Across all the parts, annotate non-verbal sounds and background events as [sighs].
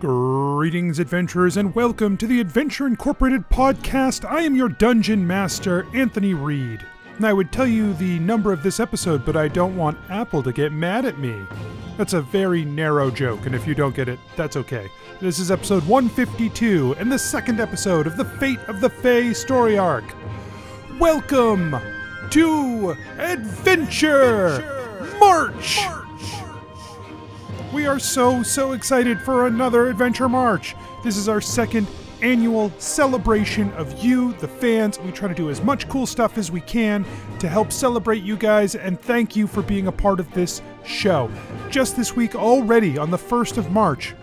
Greetings, adventurers, and welcome to the Adventure Incorporated podcast. I am your dungeon master, Anthony Reed. And I would tell you the number of this episode, but I don't want Apple to get mad at me. That's a very narrow joke, and if you don't get it, that's okay. This is episode 152, and the second episode of the Fate of the Fae story arc. Welcome to Adventure March! We are so, so excited for another Adventure March. This is our second annual celebration of you, the fans. We try to do as much cool stuff as we can to help celebrate you guys and thank you for being a part of this show. Just this week, already on the 1st of March,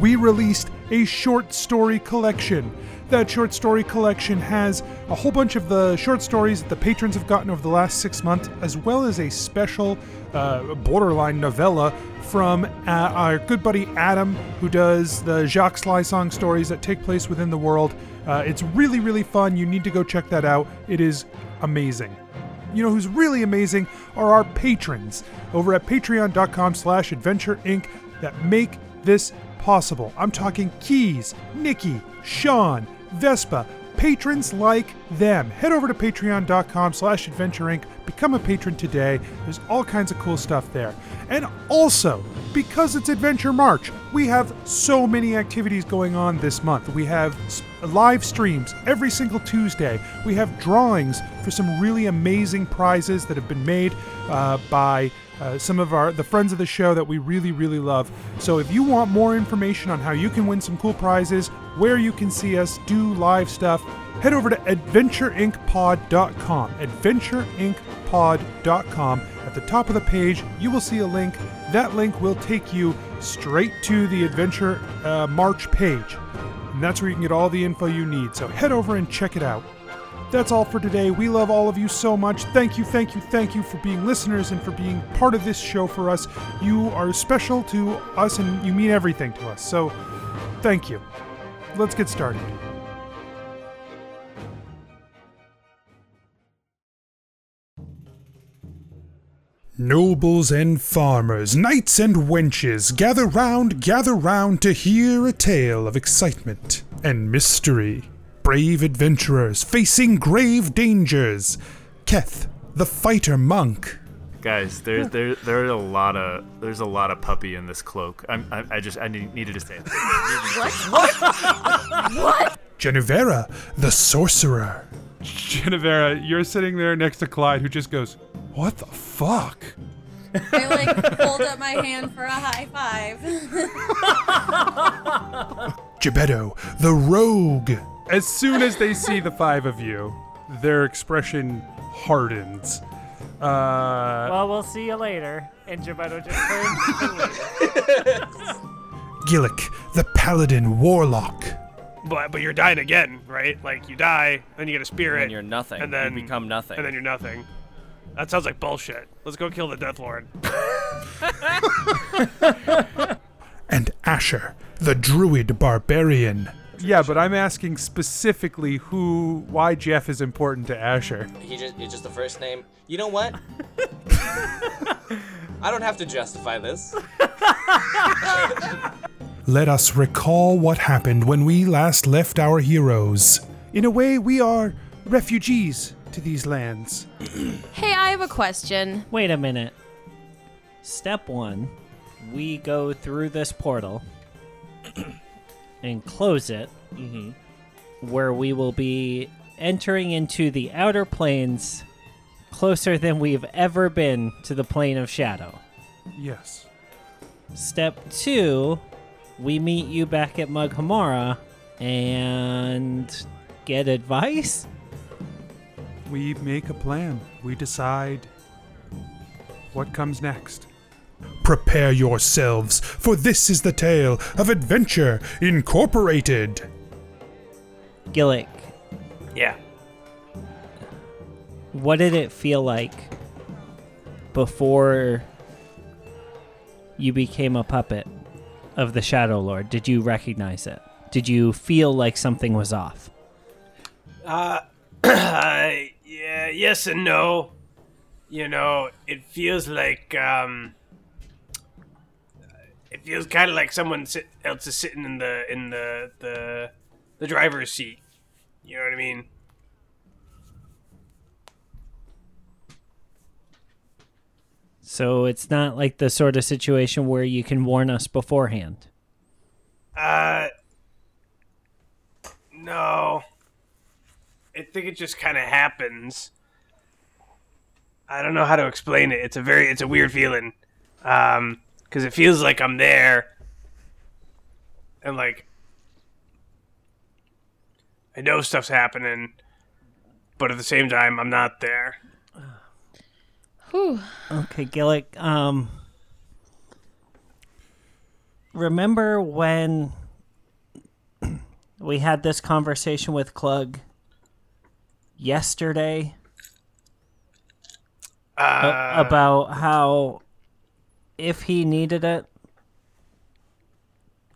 we released a short story collection. That short story collection has a whole bunch of the short stories that the patrons have gotten over the last six months, as well as a special uh, borderline novella from uh, our good buddy Adam, who does the Jacques Sly song stories that take place within the world. Uh, it's really, really fun. You need to go check that out. It is amazing. You know who's really amazing are our patrons over at patreon.com slash adventure inc that make this possible. I'm talking Keys, Nikki, Sean, Vespa, patrons like them. Head over to patreon.com slash adventure inc. Become a patron today. There's all kinds of cool stuff there. And also, because it's Adventure March, we have so many activities going on this month. We have live streams every single Tuesday. We have drawings for some really amazing prizes that have been made uh, by uh, some of our the friends of the show that we really really love. So if you want more information on how you can win some cool prizes, where you can see us do live stuff, head over to adventureincpod.com. Adventureincpod.com. At the top of the page, you will see a link. That link will take you straight to the Adventure uh, March page. And that's where you can get all the info you need. So head over and check it out. That's all for today. We love all of you so much. Thank you, thank you, thank you for being listeners and for being part of this show for us. You are special to us and you mean everything to us. So thank you. Let's get started. Nobles and farmers, knights and wenches, gather round, gather round to hear a tale of excitement and mystery. Brave adventurers facing grave dangers. Keth, the fighter monk. Guys, there's there there are a lot of there's a lot of puppy in this cloak. I'm, I I just I need, needed to say that. [laughs] Genevera, the sorcerer. Genevera, you're sitting there next to Clyde, who just goes, What the fuck? I like hold up my hand for a high five. [laughs] Gebetto, the rogue. As soon as they see the five of you, their expression hardens. Uh, Well, we'll see you later. And Gebetto just turns. [laughs] Gillick, the paladin warlock. But but you're dying again, right? Like you die, then you get a spirit, And you're nothing. and then you become nothing. and then you're nothing. That sounds like bullshit. Let's go kill the Death Lord. [laughs] and Asher, the druid barbarian. Yeah, but I'm asking specifically who, why Jeff is important to Asher. He just it's just the first name. You know what? [laughs] I don't have to justify this. [laughs] Let us recall what happened when we last left our heroes. In a way, we are refugees to these lands. [clears throat] hey, I have a question. Wait a minute. Step one, we go through this portal [clears throat] and close it, mm-hmm. where we will be entering into the outer planes closer than we've ever been to the plane of shadow. Yes. Step two, we meet you back at Mughamara and get advice. We make a plan. We decide what comes next. Prepare yourselves, for this is the tale of Adventure Incorporated. Gillick, Yeah. what did it feel like before you became a puppet of the Shadow Lord? Did you recognize it? Did you feel like something was off? Uh, [clears throat] yeah, yes and no. You know, it feels like um, it feels kind of like someone sit, else is sitting in the in the the the driver's seat. You know what I mean? So it's not like the sort of situation where you can warn us beforehand. Uh, no. I think it just kind of happens. I don't know how to explain it. It's a very, it's a weird feeling. Um, because it feels like I'm there, and like I know stuff's happening, but at the same time, I'm not there. Whew. Okay, Gillick, um remember when we had this conversation with Clug yesterday Uh, about how if he needed it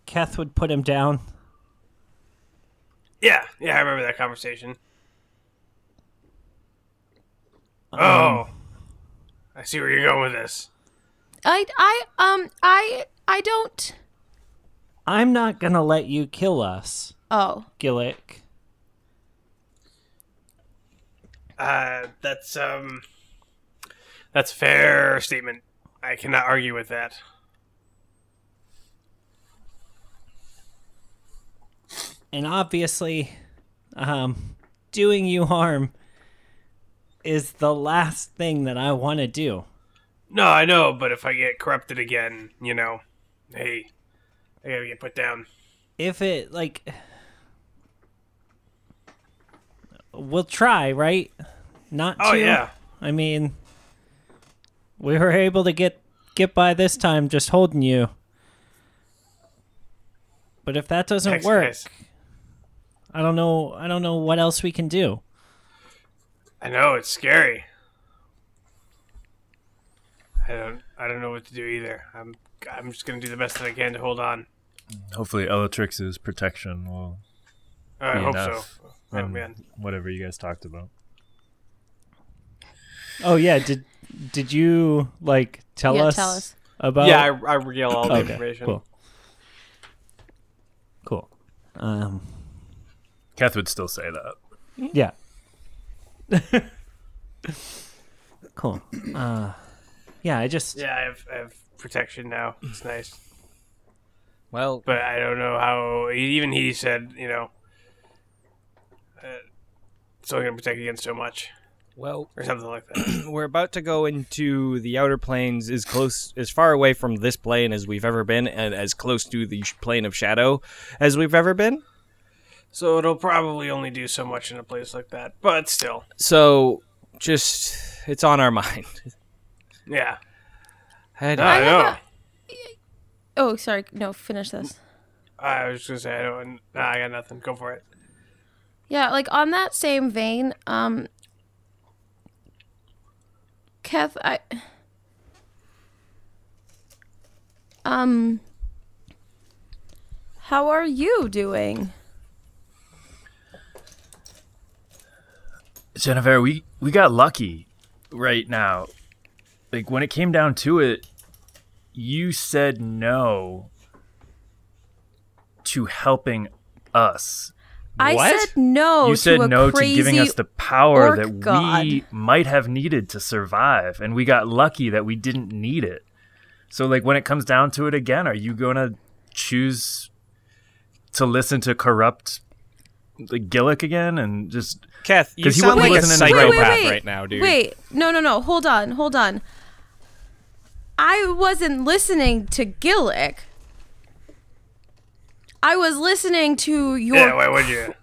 Keth would put him down. yeah, yeah, I remember that conversation. Um, oh, I see where you're going with this. I I um I I don't. I'm not going to let you kill us, Oh, Gillick. Uh, that's um, that's a fair statement. I cannot argue with that. and obviously um, doing you harm is the last thing that i want to do No, I know, but if I get corrupted again, you know, hey, I gotta get put down. if it like we'll try right not Oh to yeah, i mean we were able to get get by this time just holding you but if that doesn't Thanks, work guys. i don't know i don't know what else we can do I know it's scary. I don't, I don't know what to do either. I'm, I'm just gonna do the best that I can to hold on. Hopefully, Elatrix's protection will I be hope enough. so. Oh man, Whatever you guys talked about. oh yeah did did you like tell Yeah, us tell us. about yeah, I, I regale all the okay information. cool cool um Keth would still say that. Yeah. [laughs] cool. Uh, yeah, I just yeah, I have, I have protection now. It's nice, Well, but I don't know how. Even he said, you know, uh, it's only gonna protect against so much, well, or something like that. [clears throat] we're about to go into the outer planes as close as far away from this plane as we've ever been and as close to the plane of shadow as we've ever been so it'll probably only do so much in a place like that, but still, so just it's on our [laughs] mind yeah. I don't- I know. oh, sorry. No, finish this. I was just gonna say I don't. Nah, I got nothing. Go for it. Yeah, like on that same vein, um Keth, I um How are you doing? Jennifer, we we got lucky right now. Like when it came down to it, you said no to helping us. I What? said no you said to a no to giving us the power that god. we might have needed to survive, and we got lucky that we didn't need it. So, like when it comes down to it again, are you gonna choose to listen to corrupt like Gillick again and just Keth, you 'Cause he sound wasn't like a listening to wait, psychopath wait, wait. right now, dude. Wait, no, no, no. Hold on, hold on. I wasn't listening to Gillick. I was listening to your. Yeah. Why would you?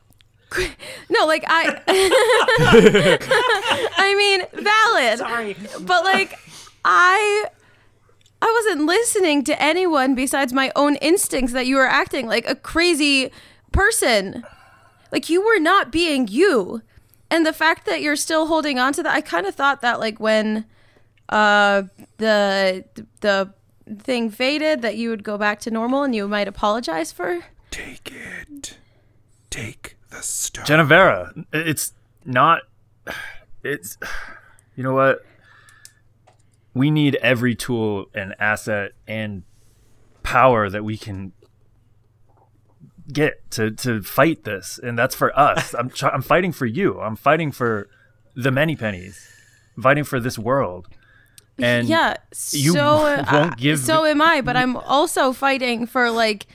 [laughs] No, like I. [laughs] I mean, valid. Sorry, but like I. I wasn't listening to anyone besides my own instincts that you were acting like a crazy person. Like you were not being you. And the fact that you're still holding on to that, I kind of thought that like when uh the the thing faded that you would go back to normal and you might apologize for. Take it. Take the star. Genevera, it's not. It's. You know what? We need every tool and asset and power that we can get to to fight this, and that's for us. I'm try- I'm fighting for you. I'm fighting for the many pennies. I'm fighting for this world. And yeah, you so [laughs] won't uh, give so am I, but I'm also fighting for like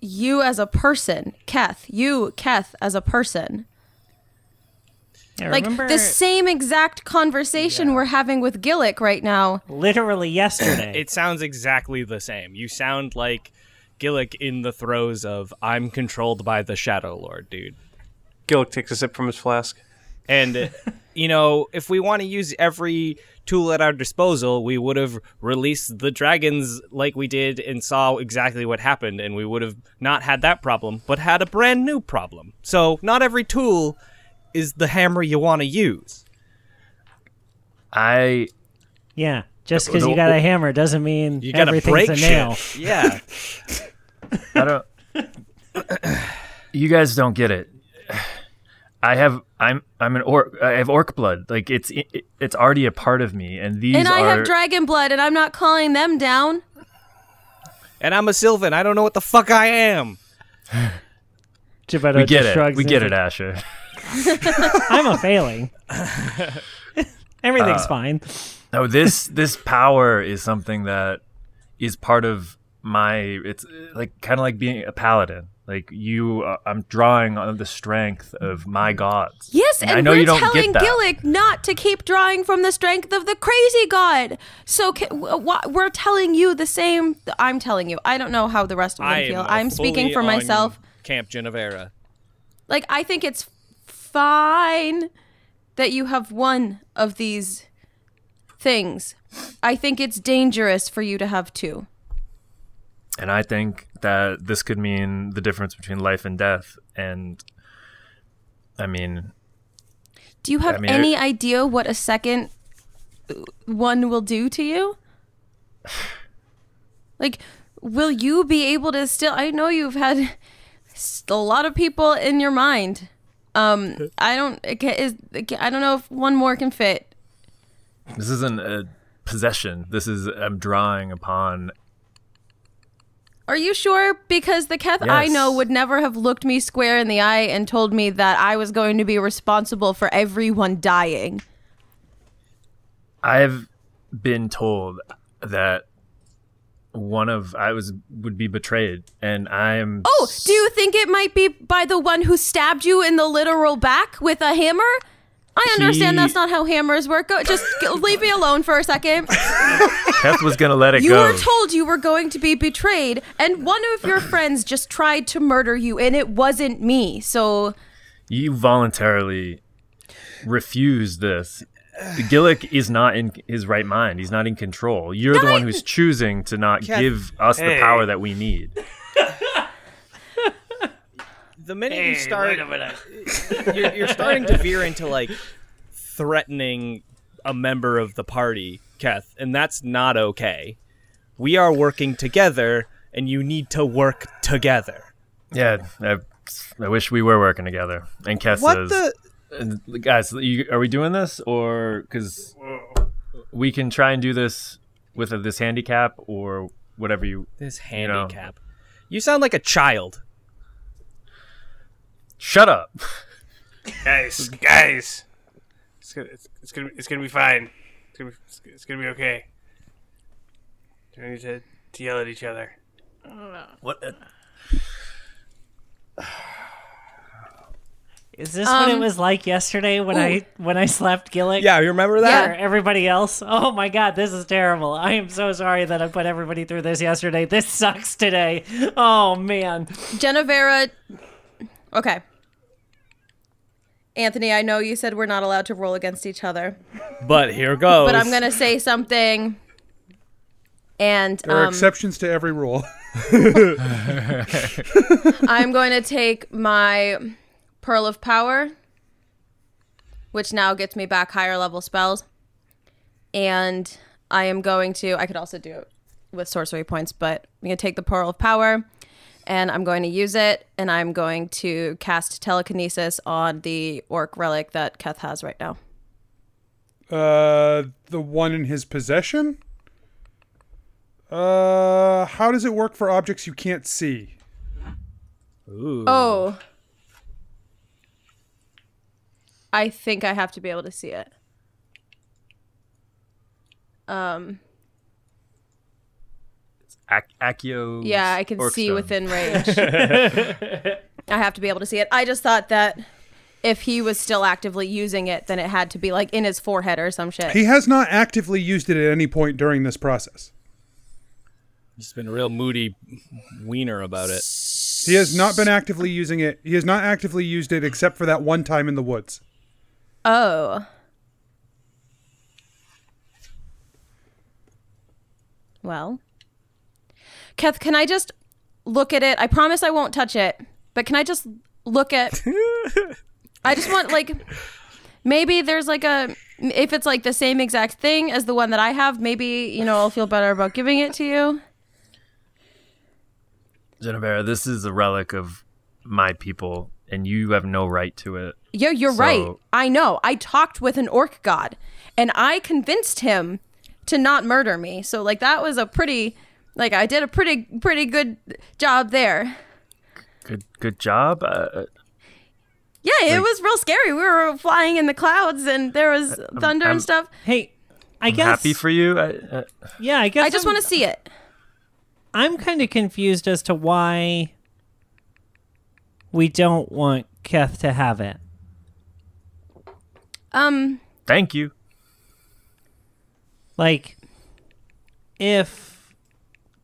you as a person, Keth. You, Keth, as a person. I Like remember the same exact conversation we're having with Gillick right now. literally yesterday. [coughs] It sounds exactly the same. You sound like Gillick in the throes of "I'm controlled by the Shadow Lord," dude. Gillick takes a sip from his flask. And you know, if we want to use every tool at our disposal, we would have released the dragons like we did and saw exactly what happened, and we would have not had that problem, but had a brand new problem. So, not every tool is the hammer you want to use. I yeah, just uh, because you got a hammer doesn't mean You gotta everything's break a nail. shit. Yeah. [laughs] I don't. [laughs] you guys don't get it. I have I'm I'm an orc. I have orc blood. Like it's it, it's already a part of me, and these and I are. have dragon blood, and I'm not calling them down. and I'm a Sylvan. I don't know what the fuck I am. Geppetto we get it. We get it, Asher. [laughs] I'm a failing. [laughs] Everything's uh, fine. No, this this power is something that is part of my. It's uh, like kind of like being a paladin. Like you, uh, I'm drawing on the strength of my gods. Yes, and, I know we're you don't telling get that. Gillick not to keep drawing from the strength of the crazy god. So ca- w- wh- we're telling you the same. I'm telling you. I don't know how the rest of them I feel. I'm speaking for myself. Camp Genevera. Like I think it's fine that you have one of these things. I think it's dangerous for you to have two. And I think that this could mean the difference between life and death. And I mean, Do you have I mean, any it- idea what a second one will do to you? [sighs] Like, will you be able to still? I know you've had a lot of people in your mind. Um, I don't. Is I don't know if one more can fit. this isn't a possession. This is I'm drawing upon. Are you sure? Because the Keth I know would never have looked me square in the eye and told me that I was going to be responsible for everyone dying. I've been told that one of I was would be betrayed, and I'm. Oh, do you think it might be by the one who stabbed you in the literal back with a hammer? I understand He- that's not how hammers work. Go, just leave me alone for a second. [laughs] Keth was gonna let it You go. You were told you were going to be betrayed, and one of your friends just tried to murder you, and it wasn't me. So you voluntarily refused this. Gillick is not in his right mind. He's not in control. You're the one I- who's choosing to not Keth, give us the power that we need. The minute you start, [laughs] you're, you're starting to veer into like threatening a member of the party, Keth, and that's not okay. We are working together, and you need to work together. Yeah, I, I wish we were working together. And Keth What says, the? Uh, guys, you, are we doing this or because we can try and do this with a, this handicap or whatever you? This know. handicap. You sound like a child. Shut up. guys, guys, it's gonna, it's, it's gonna, it's gonna be fine. It's gonna, be, it's, it's gonna be okay. Don't need to, to yell at each other. What? Is this what it Um, was like yesterday when I when I slapped Gillick? Yeah, you remember Or that? everybody else? Oh my god, this is terrible. I am so sorry that I put everybody through this yesterday. This sucks today. Oh man. Genevera. Okay. Anthony, I know you said we're not allowed to roll against each other, But here goes. but I'm gonna say something. And There are um, exceptions to every rule. [laughs] [laughs] I'm going to take my Pearl of Power, which now gets me back higher level spells. And I am going to, I could also do it with sorcery points, but I'm going to take the Pearl of Power and I'm going to use it. And I'm going to cast telekinesis on the orc relic that Keth has right now. Uh, the one in his possession. Uh, how does it work for objects you can't see? Ooh. Oh. I think I have to be able to see it. Um. Ac- Accio. Yeah, I can see within [laughs] range. I have to be able to see it. I just thought that if he was still actively using it, then it had to be like in his forehead or some shit. He has not actively used it at any point during this process. He's been a real moody wiener about it. He has not been actively using it. He has not actively used it except for that one time in the woods. Oh. Well. Keth, can I just look at it? I promise I won't touch it, but can I just look at [laughs] I just want like maybe there's like a if it's like the same exact thing as the one that I have, maybe, you know, I'll feel better about giving it to you. Genevera, this is a relic of my people, and you have no right to it. Yeah, you're So- right. I know. I talked with an orc god and I convinced him to not murder me. So like that was a pretty like I did a pretty pretty good job there. Good, good job. Uh, Yeah, it was real scary. We were flying in the clouds and there was thunder I'm- and stuff. Hey, I I'm guess. happy for you. I, uh, yeah, I guess. I just want to see it. I'm kind of confused as to why we don't want Keth to have it. Um thank you. Like, if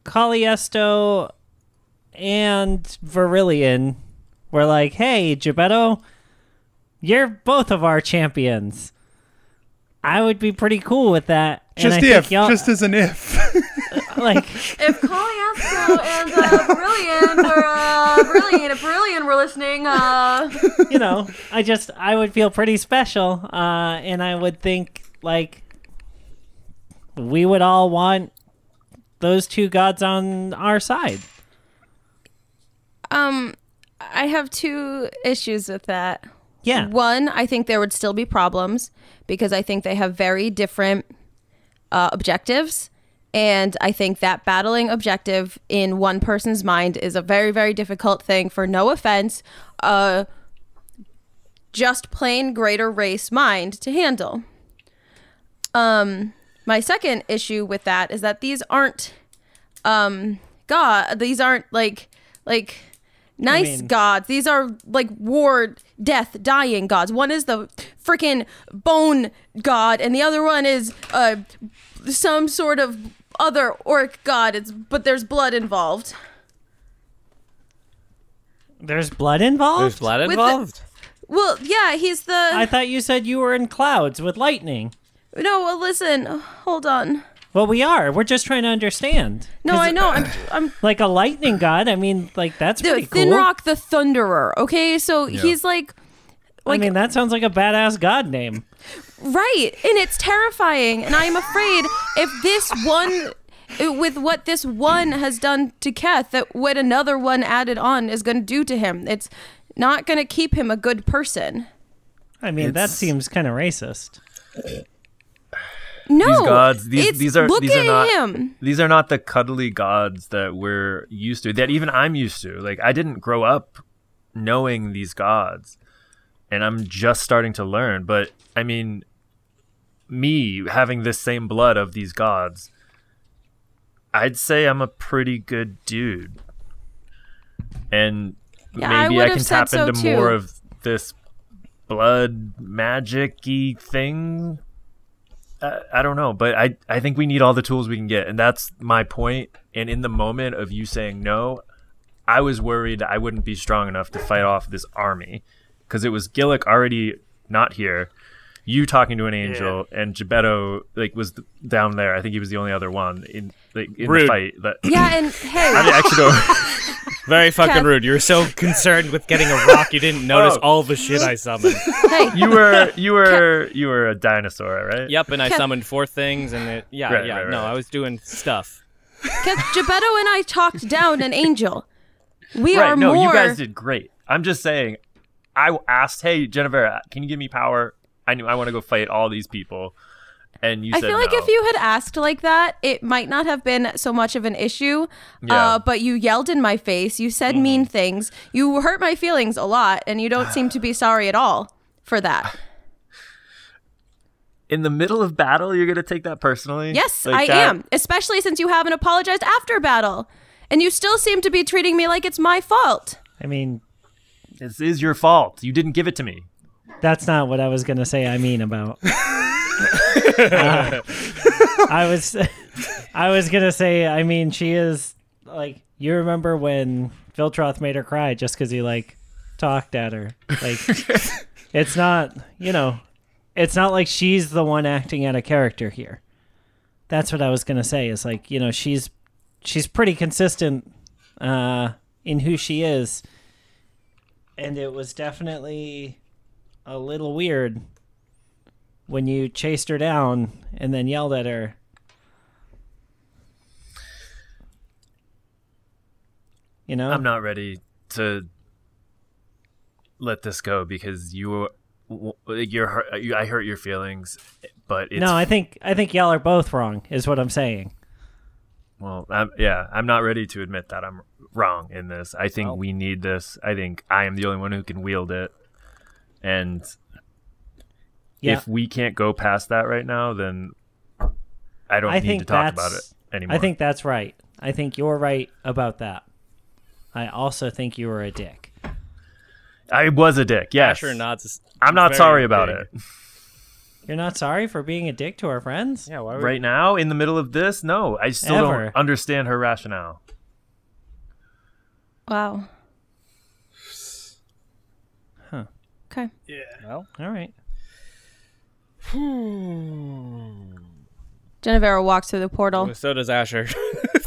Caliesto and Virillion were like, hey, Gebetto, you're both of our champions. I would be pretty cool with that. Just if, just as an if. [laughs] like, if Coliastro and uh, Brilliant were uh, Brilliant, if Brilliant were listening, uh [laughs] you know, I just I would feel pretty special, uh, and I would think like we would all want those two gods on our side. um I have two issues with that. Yeah, One, I think there would still be problems because I think they have very different uh, objectives. And I think that battling objective in one person's mind is a very, very difficult thing for no offense, uh, just plain greater race mind to handle. Um, my second issue with that is that these aren't um god these aren't like like nice mean- gods these are like war death dying gods one is the freaking bone god and the other one is uh some sort of other orc god it's but there's blood involved there's blood involved. There's blood With the- involved. well yeah he's the I thought you said you were in clouds with lightning. No well listen hold on Well, we are. We're just trying to understand. No, i know i'm [sighs] i'm Like a lightning god. I mean, like that's the pretty thin cool. rock the thunderer okay so he's like I mean, that sounds like a badass god name. Right. And it's terrifying. And I'm afraid if this one, with what this one has done to Keth, that what another one added on is going to do to him. It's not going to keep him a good person. I mean, that It's- seems kind of racist. No. These gods, these it's- these are look these are not him. these are not the cuddly gods that we're used to. That even I'm used to. Like I didn't grow up knowing these gods, and I'm just starting to learn. But I mean, me having this same blood of these gods, I'd say I'm a pretty good dude, and Yeah, maybe I, would've can tap so into more of this blood magic-y thing uh, I don't know, but I I think we need all the tools we can get, and that's my point. And in the moment of you saying no, I was worried I wouldn't be strong enough to fight off this army because it was Gillick already not here, you talking to an angel, and Gebetto like was th- down there. I think he was the only other one in like in the Rude. fight. That Yeah, and [laughs] hey, I actually don't. [laughs] Very fucking Kev- rude. You were so concerned with getting a rock, you didn't notice Oh. all the shit I summoned. hey, you were you were you were a dinosaur, right? Yep, and I Kev- summoned four things, and it, yeah, Right, yeah. right, No, right. I was doing stuff. Because Gebetto and I talked down an angel. We right. are No, more. you guys did great. I'm just saying. I asked, "Hey, Genevera, can you give me power? I knew I want to go fight all these people." and you said I feel like no. if you had asked like that, it might not have been so much of an issue. Yeah. Uh, but you yelled in my face. You said mean things. You hurt my feelings a lot, and you don't seem to be sorry at all for that. [sighs] in the middle of battle, you're gonna take that personally. Yes, Like I that- am. Especially since you haven't apologized after battle, and you still seem to be treating me like it's my fault. I mean, This is your fault. You didn't give it to me. That's not what I was gonna say. I mean about. [laughs] Uh, I was, [laughs] I was gonna say. I mean, she is like. You remember when Viltroth made her cry just because he like talked at her? Like, [laughs] it's not. You know, it's not like she's the one acting out a character here. That's what I was gonna say. Is like you know she's she's pretty consistent uh, in who she is, and it was definitely a little weird when you chased her down and then yelled at her. You know, I'm not ready to let this go because you, you're, you- I hurt your feelings, but it's no, I think I think y'all are both wrong. Is what I'm saying. Well, I'm, yeah, I'm not ready to admit that I'm wrong in this. I think we need this. I think I am the only one who can wield it. And Yeah, if we can't go past that right now, then I don't I need think to talk about it anymore. I think that's right. I think you're right about that. I also think you were a dick. I was a dick. Yes, Asher nods. I'm not sorry about big. it. [laughs] You're not sorry for being a dick to our friends? Yeah, why would Right now, in the middle of this, no, I still Ever. don't understand her rationale. Wow. Huh. Well, All right. Hmm. Genevera walks through the portal. So does Asher. [laughs]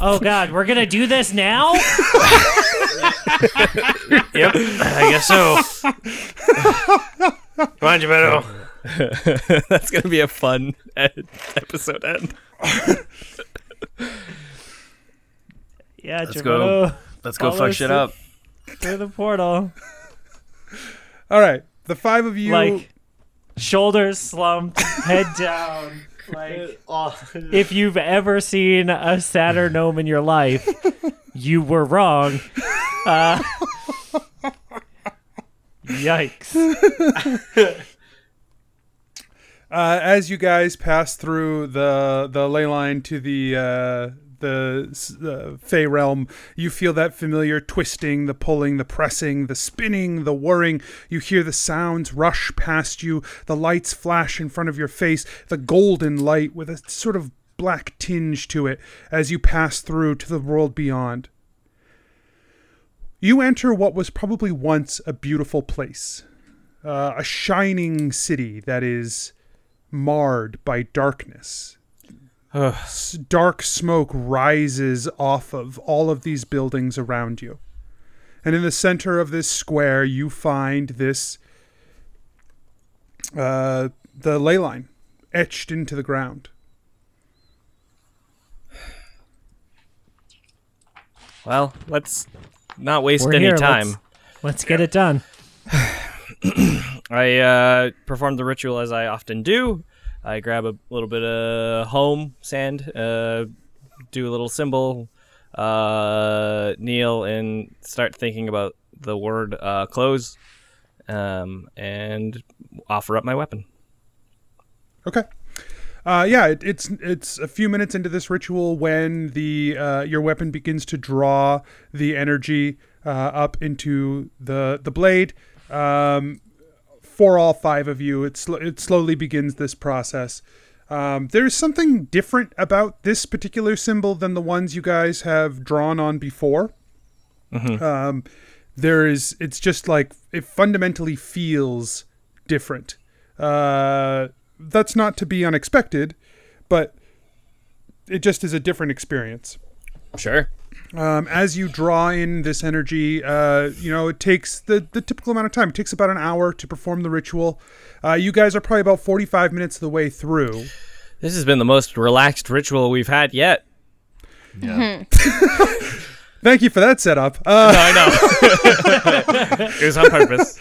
Oh God, we're gonna do this now? [laughs] Yep, I guess so. Come on, Geppetto. [laughs] That's gonna be a fun ed- episode end. Yeah, Let's go. Let's go fuck shit up. through the portal. All right, the five of you. Like shoulders slumped, head [laughs] down. Like [laughs] if you've ever seen a sadder gnome in your life, you were wrong. Uh, yikes. Uh, as you guys pass through the the ley line to the uh, the uh, Fey realm, you feel that familiar twisting, the pulling, the pressing, the spinning, the whirring. You hear the sounds rush past you. The lights flash in front of your face. The golden light with a sort of black tinge to it as you pass through to the world beyond. You enter what was probably once a beautiful place, uh, a shining city that is marred by darkness. S- Dark smoke rises off of all of these buildings around you. And in the center of this square, you find this uh, the ley line etched into the ground. Well, let's not waste We're any here, time. Let's, let's get it done. [clears throat] I uh, perform the ritual as I often do. I grab a little bit of home sand, uh, do a little symbol, uh, kneel, and start thinking about the word uh, close, um, and offer up my weapon. Okay. Uh, yeah, it, it's it's a few minutes into this ritual when the uh, your weapon begins to draw the energy uh, up into the the blade. Um, for all five of you, it sl- it slowly begins this process. Um, there's something different about this particular symbol than the ones you guys have drawn on before. Um, there is it's just like it fundamentally feels different. Uh, that's not to be unexpected, but it just is a different experience. Sure. Um, as you draw in this energy, uh, you know, it takes the, the typical amount of time. It takes about an hour to perform the ritual. Uh, you guys are probably about 45 minutes of the way through. This has been the most relaxed ritual we've had yet. Yeah. [laughs] Thank you for that setup. Uh, I know. [laughs] [laughs] it was on purpose.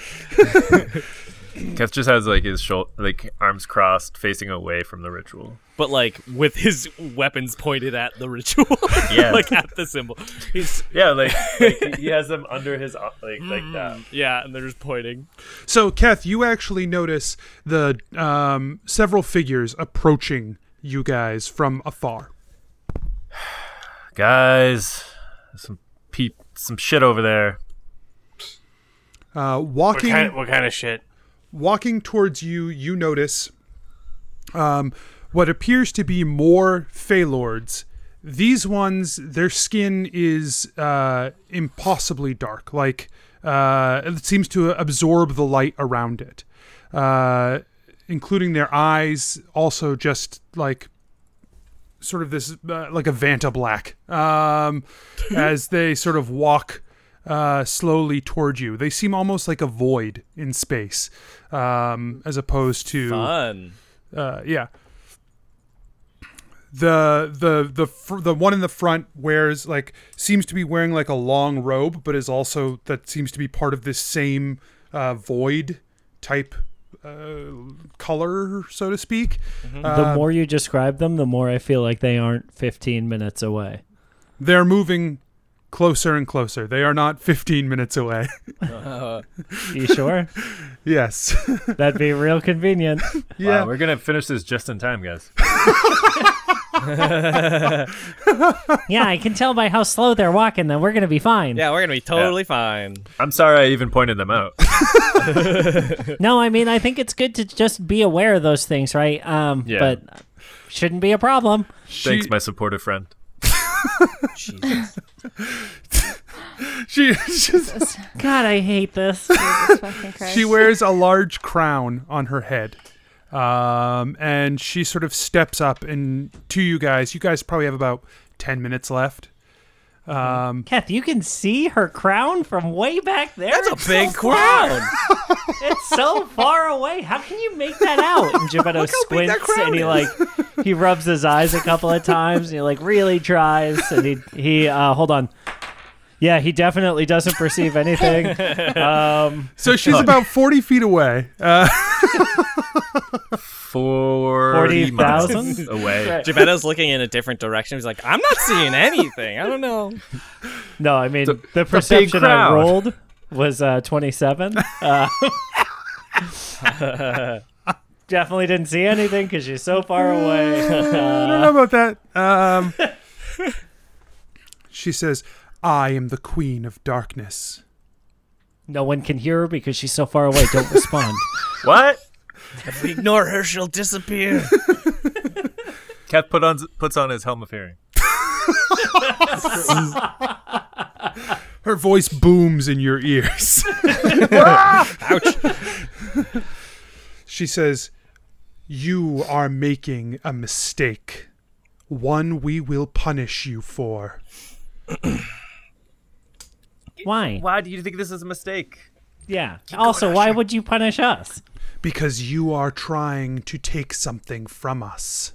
Keth just has like his shoulder, like arms crossed, facing away from the ritual. but like with his weapons pointed at the ritual. [laughs] Yeah. like at the symbol. He's Yeah, like, like he has them under his uh, like like that. yeah, and they're just pointing. So, Keth, you actually notice the um, several figures approaching you guys from afar. [sighs] Guys, some peep, some shit over there. Uh, What walking, kind, what kind of shit? Walking towards you, you notice um, what appears to be more Feylords. These ones, their skin is uh, impossibly dark. Like uh, it seems to absorb the light around it, uh, including their eyes. Also, just like sort of this, uh, like a Vanta black, um, [laughs] as they sort of walk uh, slowly toward you. They seem almost like a void in space, um, as opposed to Fun. uh, yeah. The the the fr- the one in the front wears like seems to be wearing like a long robe, but is also that seems to be part of this same uh, void type uh, color, so to speak. the more you describe them, the more I feel like they aren't 15 minutes away. They're moving closer and closer. They are not 15 minutes away. [laughs] [laughs] You sure? yes. [laughs] That'd be real convenient. yeah. Wow, we're gonna finish this just in time, guys. Yeah, I can tell by how slow they're walking that we're gonna be fine. Yeah, we're gonna be totally fine. I'm sorry I even pointed them out. No, I mean I think it's good to just be aware of those things, right? Um, Yeah. but shouldn't be a problem. Thanks, She- my supportive friend. [laughs] she she's- God, I hate this. Fucking she wears a large crown on her head um, and she sort of steps up and to you guys you guys probably have about 10 minutes left um, Kath, you can see her crown from way back there. That's a It's big so far. crown. [laughs] It's so far away. How can you make that out? And [laughs] Geppetto squints and he like he rubs his eyes a couple of times and he like really tries and he he uh hold on. Yeah, he definitely doesn't perceive anything. [laughs] Um so she's about 40 feet away uh, Forty 40,000? miles [laughs] away. Geppetto's looking in a different direction. He's like, I'm not seeing anything. I don't know. no, I mean the, big perception I rolled was uh 27. [laughs] Uh, definitely didn't see anything cuz she's so far away. i don't know [laughs] about that um, she says i am the queen of darkness No one can hear her because she's so far away. Don't respond. What? If we ignore her, she'll disappear. Keth put on puts on his helm of hearing. [laughs] her voice booms in your ears [laughs] [laughs] Ouch. She says, You are making a mistake. One we will punish you for. Why? Why do you think this is a mistake? Yeah. Also, why would you punish us? Because you are trying to take something from us.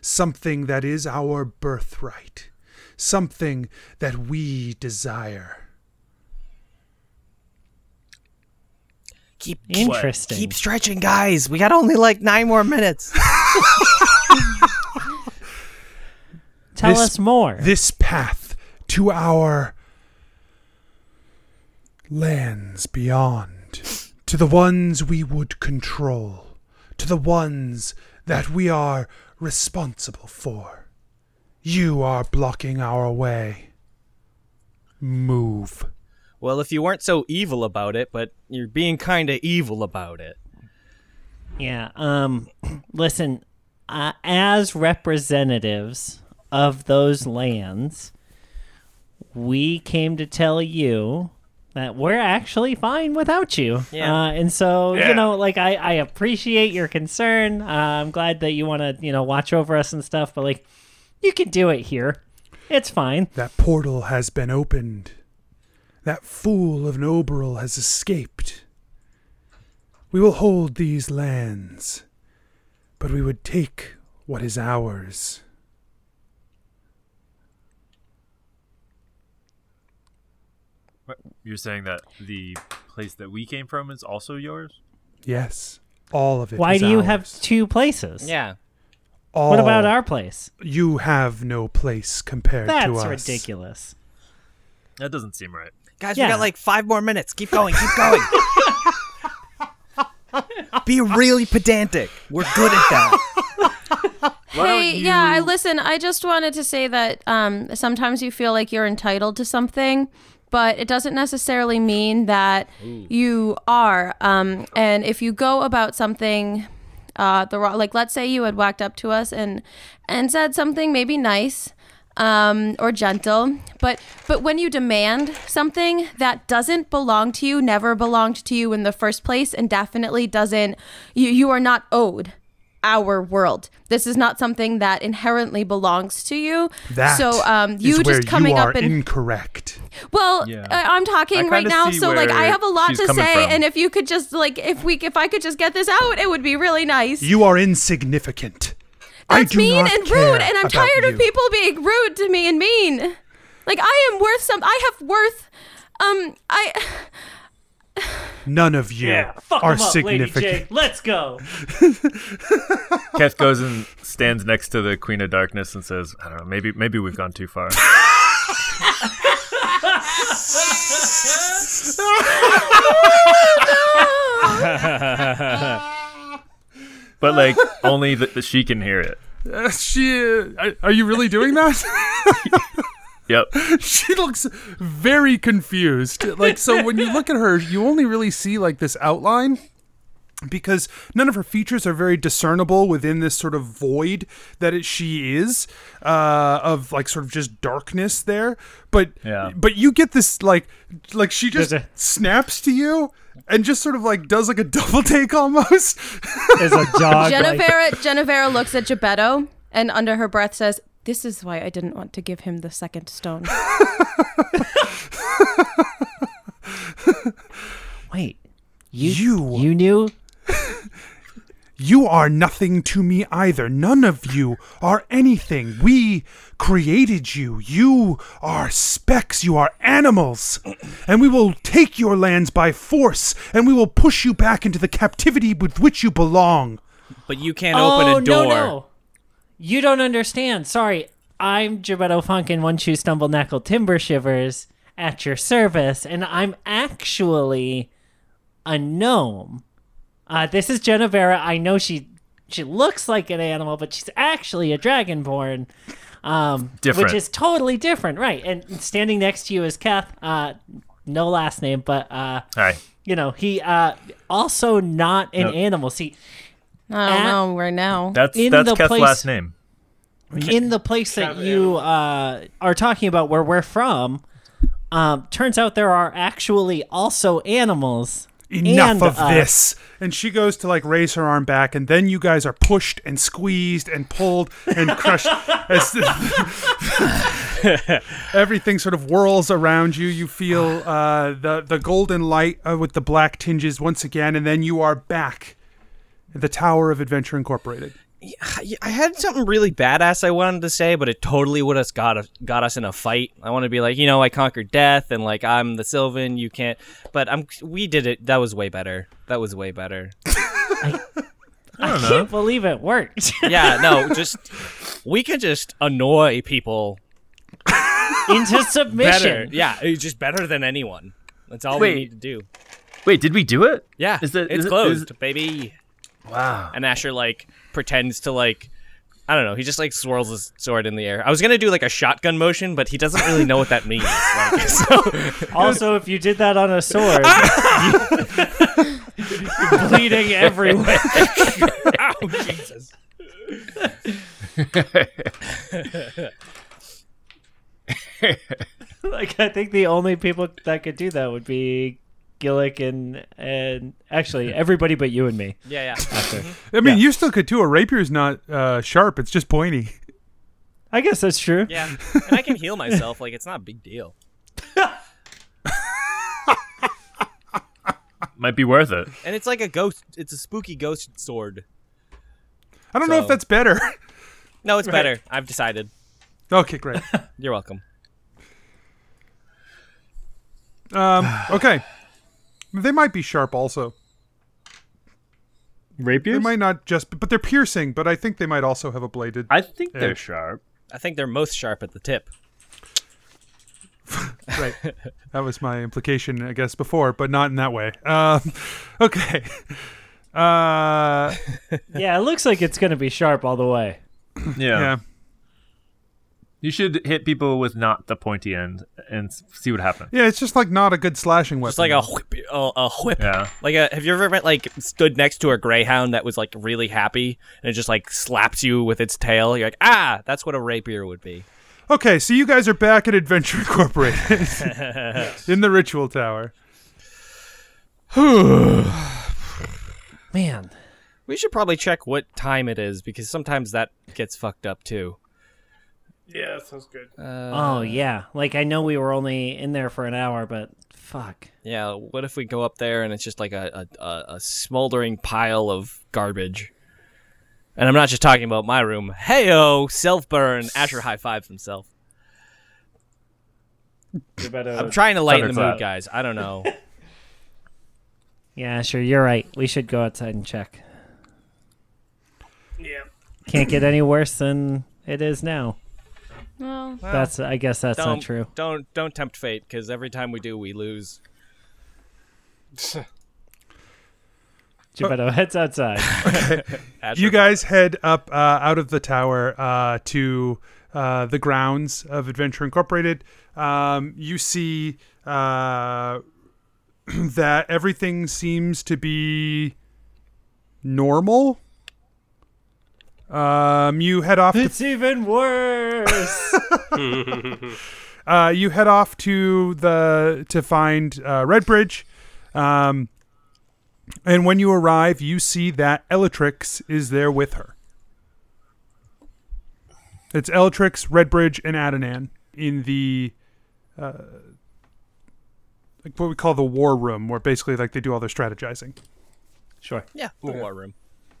Something that is our birthright. Something that we desire. Keep Interesting. keep stretching, guys. We got only like nine more minutes. [laughs] Tell This- us more. This path to our lands beyond. To the ones we would control. To the ones that we are responsible for. You are blocking our way. Move. well, if you weren't so evil about it, but you're being kind of evil about it. yeah. Um. [clears throat] Listen, uh, as representatives of those lands, we came to tell you that we're actually fine without you. Yeah. Uh, and so Yeah. you know, like I, I appreciate your concern. Uh, I'm glad that you want to you know watch over us and stuff, but like you can do it here. It's fine. That portal has been opened. That fool of an Oberil has escaped. We will hold these lands, but we would take what is ours. What? You're saying that the place that we came from is also yours? Yes, all of it. Why is do you ours. have two places? Yeah. All. What about our place? You have no place compared to us. That's us. ridiculous. That doesn't seem right. Guys, Yeah. we got like five more minutes. Keep going. Keep going. [laughs] Be really pedantic. We're good at that. [laughs] Hey, yeah, I listen. I just wanted to say that um, sometimes you feel like you're entitled to something, but it doesn't necessarily mean that you are. Um, and if you go about something, uh, the wrong, like let's say you had whacked up to us and and said something maybe nice um, or gentle, but but when you demand something that doesn't belong to you, never belonged to you in the first place, and definitely doesn't, you you are not owed our world. This is not something that inherently belongs to you. That so um, is you where just coming you are up and incorrect. well, Yeah. I- I'm talking right now, so like I have a lot to say, from. and if you could just like if we if I could just get this out, it would be really nice. You are insignificant. I That's do mean not and care rude, and I'm tired you. of people being rude to me and mean. Like I am worth some. I have worth. Um, I. None of you Yeah, Fuck are 'em up, Lady significant. J. Let's go. Keth goes and stands next to the Queen of Darkness and says, "I don't know. Maybe maybe we've gone too far." [laughs] but like only that she can hear it. Uh, [laughs] she, uh, are you really doing that? [laughs] Yep. [laughs] she looks very confused. Like so when you look at her, you only really see like this outline because none of her features are very discernible within this sort of void that it, she is uh, of like sort of just darkness there. But Yeah. but you get this like like she just a- snaps to you and just sort of like does like a double take almost. There's a [laughs] dog. like- Genevera Genevera looks at Geppetto and under her breath says, "This is why I didn't want to give him the second stone." [laughs] Wait, you You- you knew? [laughs] You are nothing to me either. None of you are anything. We created you. You are specks. You are animals. [clears throat] And we will take your lands by force, and we will push you back into the captivity with which you belong. But you can't open oh a door. no no, you don't understand. Sorry, I'm Geppetto Funkin, One Shoe Stumble Knackle Timber Shivers at your service, and I'm actually a gnome. Uh, this is Genevera. I know she she looks like an animal, but she's actually a dragonborn. Um, which is totally different, right? And standing next to you is Keth. Uh, no last name, but uh, you know he uh also not an No. animal. See, I don't At- know right now. That's In that's the Keth's place- last name. in the place that you uh, are talking about where we're from, um, turns out there are actually also animals. Enough and of us. this. And she goes to like raise her arm back, and then you guys are pushed and squeezed and pulled and [laughs] crushed as [laughs] everything sort of whirls around you. You feel uh, the the golden light uh, with the black tinges once again, and then you are back at the Tower of Adventure Incorporated. I I had something really badass I wanted to say, but it totally would have got us, got us in a fight. I want to be like, you know, I conquered death, and like I'm the Sylvan. You can't. But I'm. We did it. That was way better. That was way better. I can't believe it worked. Yeah. No. Just we can just annoy people Into submission. better. submission. Yeah. It's just better than anyone. That's all Wait. we need to do. Wait, did we do it? Yeah. Is that- it's is closed, is- baby. Wow. And Asher like pretends to like. I don't know. He just like swirls his sword in the air. I was gonna do like a shotgun motion, but he doesn't really know what that means. Like, [laughs] so, [laughs] Also, if you did that on a sword, you- [laughs] bleeding everywhere. Ow, Jesus. like I think the only people that could do that would be Gillick and and actually everybody but you and me. Yeah, yeah. I mean, Yeah. you still could too. A rapier's not uh, sharp; it's just pointy. I guess that's true. Yeah, and I can heal myself. Like it's not a big deal. [laughs] Might be worth it. And it's like a ghost. It's a spooky ghost sword. I don't know if that's better. No, it's [laughs] better. I've decided. okay, great. [laughs] You're welcome. Um, okay, they might be sharp also. Rapier. They might not just, but they're piercing. But I think they might also have a bladed. I think they're sharp. I think they're most sharp at the tip. [laughs] right. That was my implication, I guess, before, but not in that way. Um, [laughs] okay. Uh, [laughs] Yeah, it looks like it's gonna be sharp all the way. Yeah. yeah. You should hit people with not the pointy end and see what happens. Yeah, it's just like not a good slashing weapon. Just like a whip, a, a whip. Yeah. Like a, have you ever met, like stood next to a greyhound that was like really happy and it just like slaps you with its tail? You're like, ah, that's what a rapier would be. Okay, so you guys are back at Adventure Incorporated [laughs] [laughs] in the Ritual Tower. [sighs] Man, We should probably check what time it is because sometimes that gets fucked up too. Yeah, that sounds good. Uh, oh yeah. Like I know we were only in there for an hour, but fuck. Yeah, what if we go up there and it's just like a, a, a, a smoldering pile of garbage? And I'm not just talking about my room. Heyo, self burn. Asher high fives himself. I'm trying to lighten the mood, guys. I don't know. [laughs] Yeah, sure. You're right. We should go outside and check. Yeah. Can't get any worse than it is now. Well, that's. I guess that's don't true. don't don't tempt fate because every time we do, we lose. [laughs] Geppetto heads outside. [laughs] Asher You guys head up uh, out of the tower uh, to uh, the grounds of Adventure Incorporated. Um, you see uh, [clears throat] that everything seems to be normal. Um, you head off to it's even worse. [laughs] uh, you head off to the to find uh, Redbridge, um, and when you arrive, you see that Elatrix is there with her. It's Elatrix, Redbridge, and Adonan in the uh, like what we call the war room, where basically like they do all their strategizing. sure. Yeah, the war room.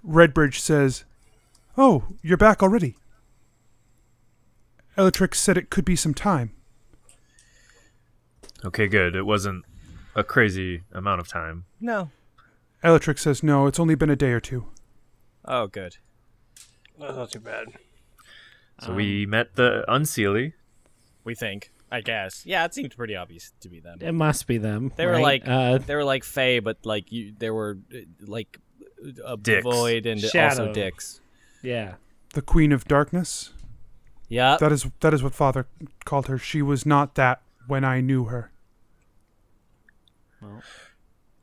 Redbridge says, "Oh, you're back already." Elatrix said it could be some time. Okay, good. It wasn't a crazy amount of time. No. Elatrix says, "No, it's only been a day or two." Oh, good. That's not too bad. So we met the Unseelie. We think. I guess. Yeah, it seemed pretty obvious to be them. It must be them. They were like uh, they were like Fae, but like you, they were uh, like a Dicks. void and Shadow. also dicks. Yeah. The Queen of Darkness. Yeah. That is that is what Father called her. She was not that when I knew her.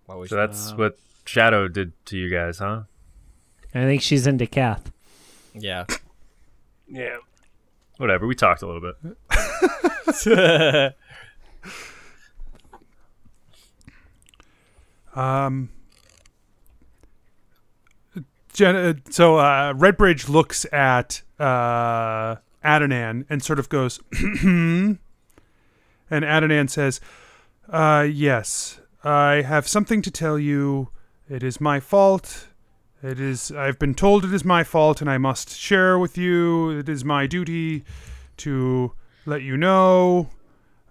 What was So that's what Shadow did to you guys, huh? I think she's into Kath. yeah. Yeah. Whatever. We talked a little bit. [laughs] [laughs] Um. Uh, so uh, Redbridge looks at uh, Adonan and sort of goes, [clears throat] and Adonan says, uh, "Yes, I have something to tell you. It is my fault. It is. I've been told it is my fault, and I must share with you. It is my duty to let you know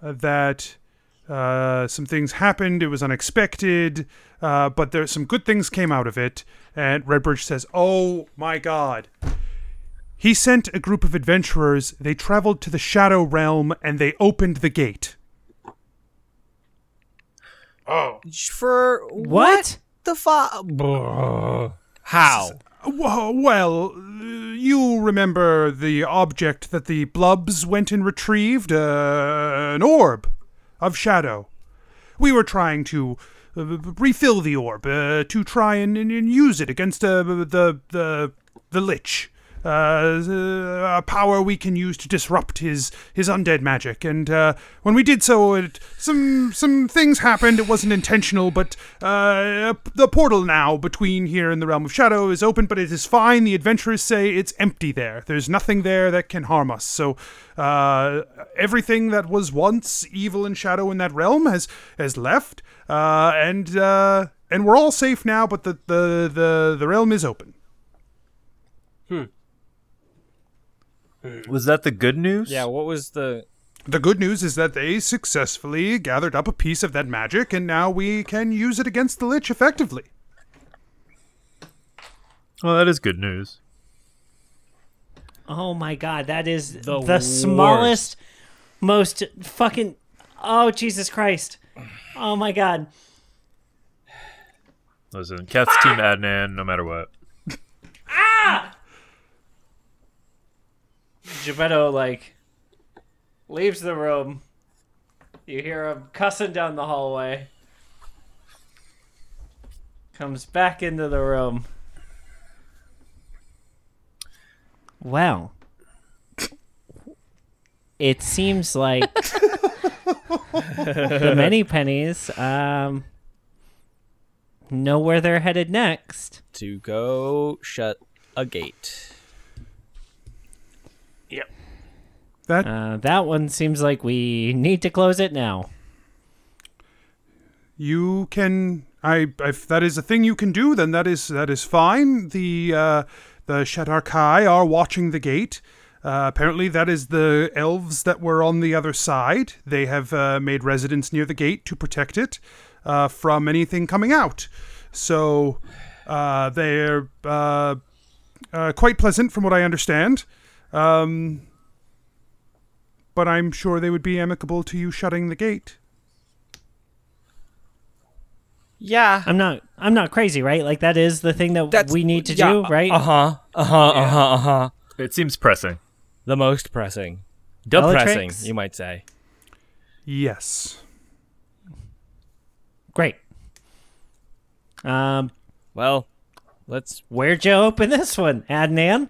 uh, that." Uh, some things happened. It was unexpected, uh, but there some good things came out of it. And Redbridge says, "Oh my God." He sent a group of adventurers. They traveled to the Shadow Realm and they opened the gate. Oh. For What? the fu- How? Well, you remember the object that the Blubs went and retrieved? Uh, an orb of shadow. We were trying to uh, refill the orb uh, to try and, and, use it against uh, the the the lich. Uh, a power we can use to disrupt his his undead magic, and uh, when we did so, it, some some things happened. It wasn't intentional, but uh, the portal now between here and the realm of shadow is open, but it is fine. The adventurers say it's empty there. There's nothing there that can harm us. So uh, everything that was once evil and shadow in that realm has has left, uh, and uh, and we're all safe now. But the the the, the realm is open. Hmm. Was that the good news? Yeah, what was the The good news is that they successfully gathered up a piece of that magic, and now we can use it against the Lich effectively. Well, that is good news. Oh my god, that is the, The smallest, most fucking. Oh Jesus Christ! Oh my god. Listen, Kath's team Adnan, no matter what. Ah! Geppetto like leaves the room. You hear him cussing down the hallway. Comes back into the room. Wow. It seems like the many pennies um know where they're headed next. To go shut a gate. Yep. That Uh, that one seems like we need to close it now. you can I if that is a thing you can do then that is that is fine. The uh the Shadarkai are watching the gate. Uh, apparently that is the elves that were on the other side. They have uh, made residence near the gate to protect it uh, from anything coming out. So uh, they're uh, uh, quite pleasant from what I understand. Um, but I'm sure they would be amicable to you shutting the gate. Yeah. I'm not I'm not crazy, right? Like that is the thing that That's we need to yeah, do, right? Uh huh. Uh huh. Uh huh. Uh huh. It seems pressing. The most pressing. Depressing, Bellatrix? you might say. Yes. Great. Um Well, let's. where'd you open this one, Adnan?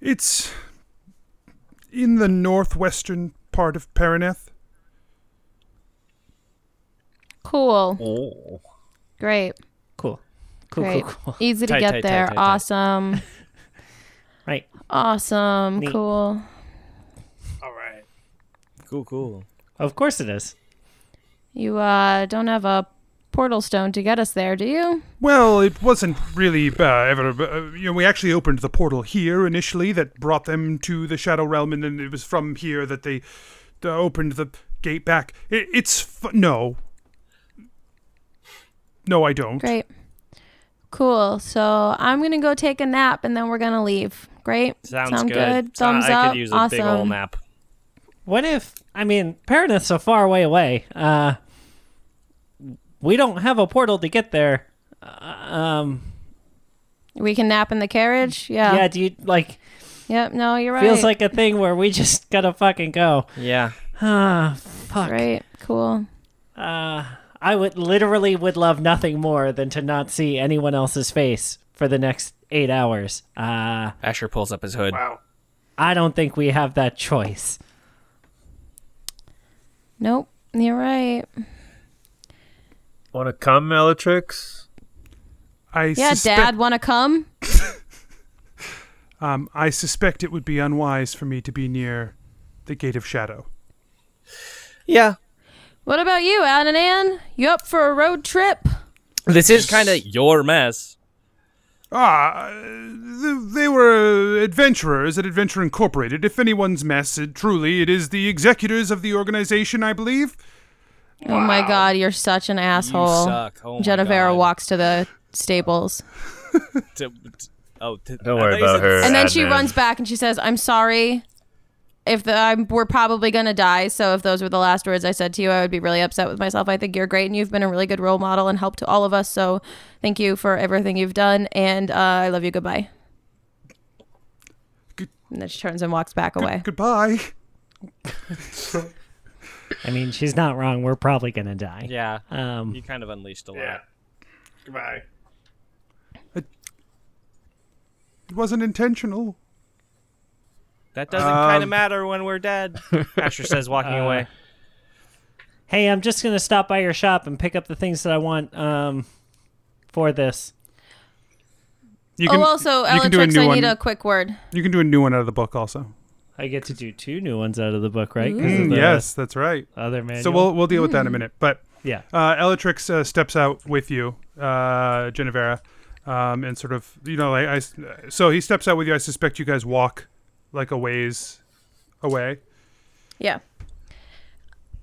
It's in the northwestern part of Paraneth. Cool. Oh. Great. Cool. Cool, Great. cool, cool. Easy to Tight, get tight, tight, there. tight, tight. awesome. [laughs] Right. Awesome. Neat. Cool. All right. Cool, cool. Of course it is. You uh don't have a portal stone to get us there, do you? Well, it wasn't really uh, ever. Uh, you know, we actually opened the portal here initially that brought them to the Shadow Realm, and then it was from here that they uh, opened the gate back. It, it's f- no, no, I don't. Great. Cool. So I'm gonna go take a nap and then we're gonna leave. Great. Sounds Sound good. good. Thumbs I up. could use a awesome. big ol' nap. What if I mean Paraneth's so far away away. Uh we don't have a portal to get there. Uh, um We can nap in the carriage. Yeah. yeah, do you like Yep. No, you're right. feels like a thing where we just [laughs] gotta fucking go. Yeah. Ah, fuck. Right. Cool. Uh, I would literally would love nothing more than to not see anyone else's face for the next eight hours. Uh, Asher pulls up his hood. Wow. I don't think we have that choice. Nope. You're right. Want to come, Bellatrix? I Yeah, suspect, Dad, want to come? [laughs] Um, I suspect it would be unwise for me to be near the Gate of Shadow. Yeah. What about you, Adanan? You up for a road trip? This is kind of your mess. Ah, they were adventurers at Adventure Incorporated. If anyone's mess, it, truly, it is the executors of the organization, I believe. Oh my God, you're such an asshole. You suck. Oh my Genevera God. walks to the stables, [laughs] To- t- oh, t- Don't I worry about her. and then she Adnan. runs back and she says, "I'm sorry. If the, I'm, we're probably gonna die, so if those were the last words I said to you, I would be really upset with myself. I think you're great, and you've been a really good role model and help to all of us. So, thank you for everything you've done, and uh, I love you. Goodbye." Good- And then she turns and walks back away. Goodbye. [laughs] I mean, she's not wrong. We're probably gonna die. Yeah. Um, You kind of unleashed a lot. Yeah. Goodbye. It wasn't intentional. That doesn't kind Um, of matter when we're dead. [laughs] Asher says, walking Uh, away. hey, I'm just gonna stop by your shop and pick up the things that I want um, for this. You oh, also, you can do a Elatrix, new I one. need a quick word. You can do a new one out of the book, also. I get to do two new ones out of the book, right? Mm, the yes, that's right. Other manual. So we'll we'll deal with that in a minute. But yeah. uh, Elatrix uh, steps out with you, uh, Genevera, um, and sort of you know like I s- so he steps out with you. I suspect you guys walk like a ways away. Yeah.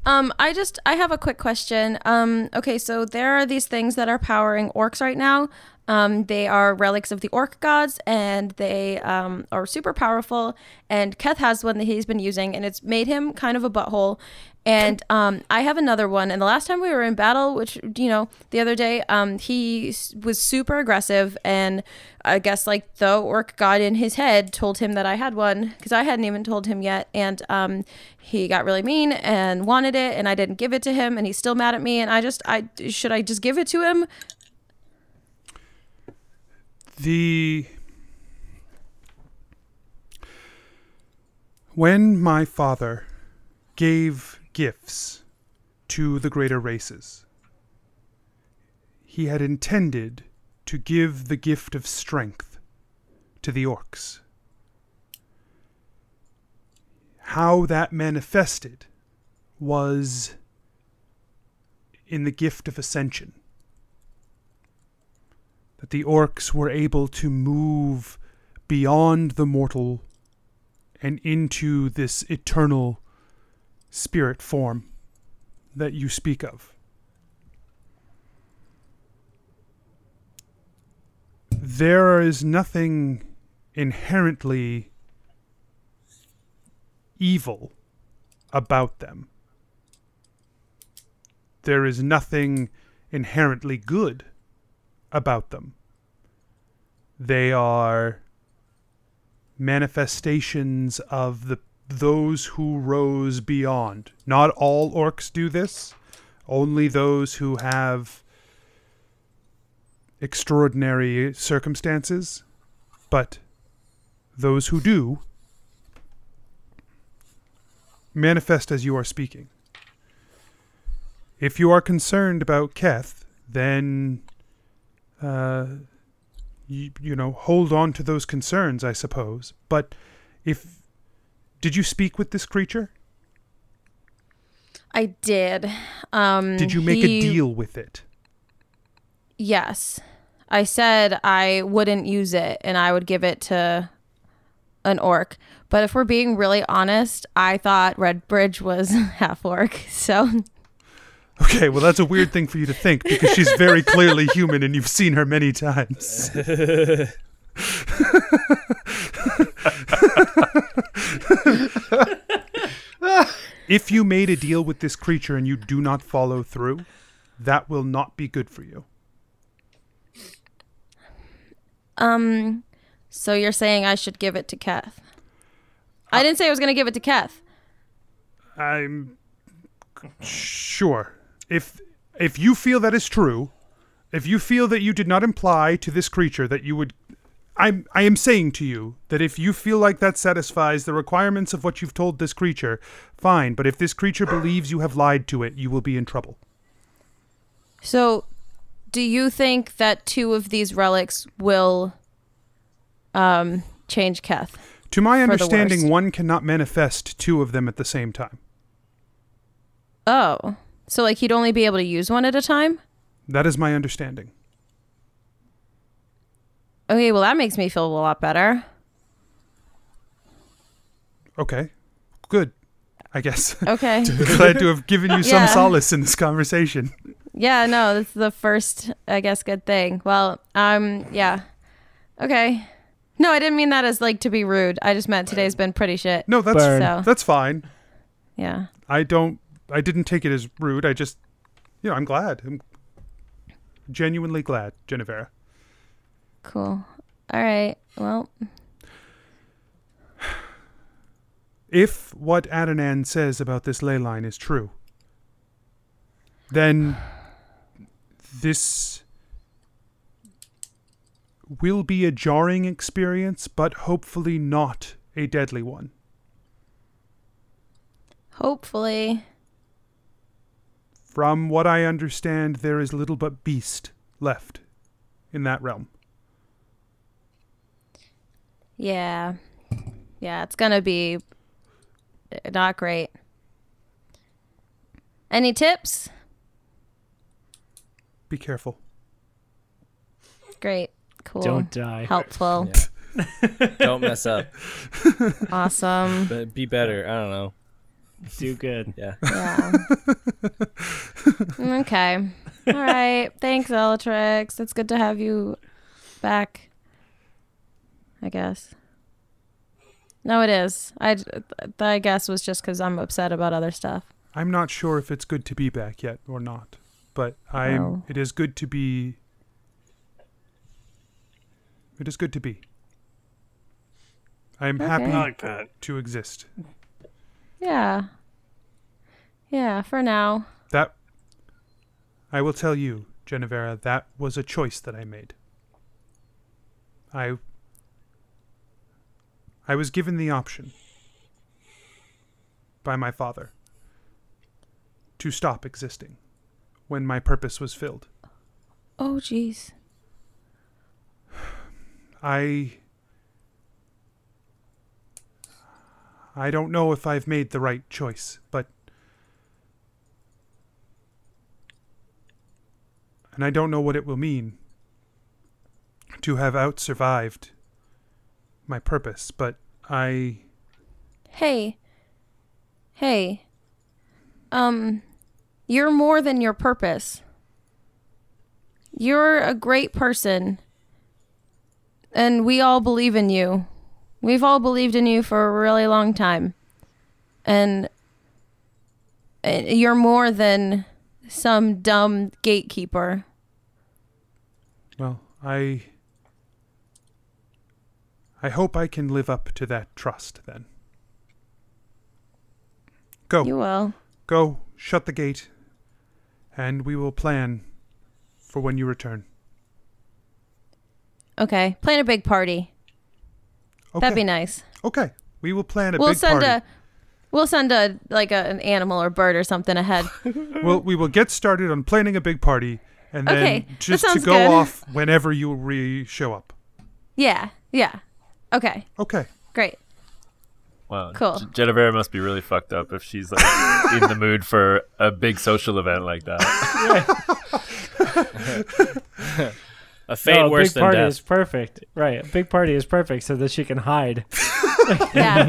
Um, I just I have a quick question. Um, okay, so there are these things that are powering orcs right now. Um, they are relics of the orc gods, and they um, are super powerful. And Keth has one that he's been using, and it's made him kind of a butthole. And um, I have another one. And the last time we were in battle, which you know, the other day, um, he was super aggressive, and I guess like the orc god in his head told him that I had one because I hadn't even told him yet. And um, he got really mean and wanted it, and I didn't give it to him, and he's still mad at me. And I just, I should I just give it to him? The when my father gave gifts to the greater races, he had intended to give the gift of strength to the orcs. How that manifested was in the gift of ascension that the orcs were able to move beyond the mortal and into this eternal spirit form that you speak of. There is nothing inherently evil about them. There is nothing inherently good about them. They are manifestations of the those who rose beyond. Not all orcs do this. Only those who have extraordinary circumstances. But those who do manifest as you are speaking. If you are concerned about Keth, then uh, you, you know, hold on to those concerns, I suppose. But if did you speak with this creature? I did. Um, Did you make he- a deal with it? Yes. I said I wouldn't use it and I would give it to an orc. But if we're being really honest, I thought Redbridge was [laughs] half orc. So Okay, well that's a weird thing for you to think because she's very clearly human and you've seen her many times. [laughs] [laughs] if you made a deal with this creature and you do not follow through, that will not be good for you. um so you're saying I should give it to Keth. I didn't say I was going to give it to Keth. I'm sure. If if you feel that is true, if you feel that you did not imply to this creature that you would I'm I am saying to you that if you feel like that satisfies the requirements of what you've told this creature, fine, but if this creature believes you have lied to it, you will be in trouble. So do you think that two of these relics will um change Keth? To my understanding, one cannot manifest two of them at the same time. Oh. So like he'd only be able to use one at a time? That is my understanding. Okay, well that makes me feel a lot better. Okay. Good. I guess. [laughs] Okay. Glad to have given you some Yeah. solace in this conversation. Yeah, no, that's the first, I guess, good thing. Well, um, yeah. Okay. No, I didn't mean that as like to be rude. I just meant today's been pretty shit. No, that's So, that's fine. yeah. I don't. I didn't take it as rude. I just, you know, I'm glad. I'm genuinely glad, Genevera. Cool. All right. Well, If what Adnan says about this ley line is true, then this will be a jarring experience, but hopefully not a deadly one. hopefully. From what I understand, there is little but beast left in that realm. Yeah. Yeah, it's going to be not great. Any tips? Be careful. Great. Cool. Don't die. Helpful. [laughs] Don't mess up. Awesome. But be better. I don't know. Do good. Yeah. Yeah. okay. All right. Thanks, Elatrix. It's good to have you back. I guess. No, it is. I, I guess was just because I'm upset about other stuff. I'm not sure if it's good to be back yet or not, but I'm. Oh. It is good to be. It is good to be. I'm Okay. happy I like that. to exist. Yeah. Yeah, for now. That. I will tell you, Genevera, that was a choice that I made. I. I was given the option by my father to stop existing when my purpose was filled. Oh, jeez. I I don't know if I've made the right choice, but and I don't know what it will mean to have out survived my purpose, but I Hey. Hey. Um, you're more than your purpose. You're a great person. And we all believe in you. We've all believed in you for a really long time. And you're more than some dumb gatekeeper. well, I I hope I can live up to that trust then. Go. You will. Go, shut the gate, and we will plan for when you return. Okay. Plan a big party. Okay. That'd be nice. Okay. We will plan a big party. we'll big send party. a we'll send a like a, an animal or bird or something ahead. [laughs] Well, we will get started on planning a big party, and then Okay, just to go good. off whenever you re show up. yeah. Yeah. Okay. Okay. Great. Wow. Cool. G- Genevera must be really fucked up if she's like [laughs] in the mood for a big social event like that. A fate no, a worse big than party death. is perfect. Right. A big party is perfect so that she can hide. [laughs] [laughs] Yeah.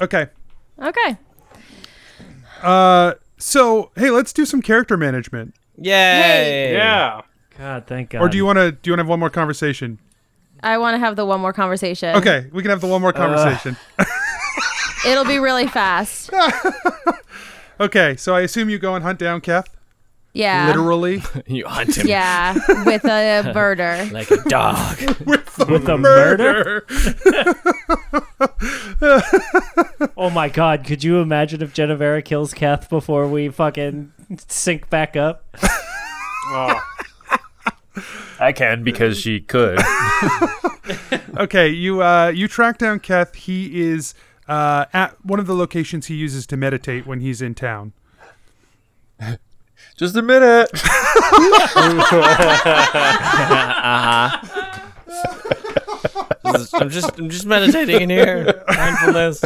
Okay. okay. Uh, so hey, let's do some character management. Yay! Yeah. God, thank God. Or do you want to? Do you want to have one more conversation? I want to have the one more conversation. Okay, we can have the one more uh. conversation. [laughs] It'll be really fast. [laughs] okay, so I assume you go and hunt down Keth. Yeah. Literally. [laughs] You hunt him Yeah. With a birder. like a dog. with the murder? Oh my God! Could you imagine if Genevera kills Keth before we fucking sync back up? Oh, I can because she could. [laughs] Okay, you uh you track down Keth. He is uh at one of the locations he uses to meditate when he's in town. [laughs] Just a minute. [laughs] I'm just I'm just meditating in here. Mindfulness.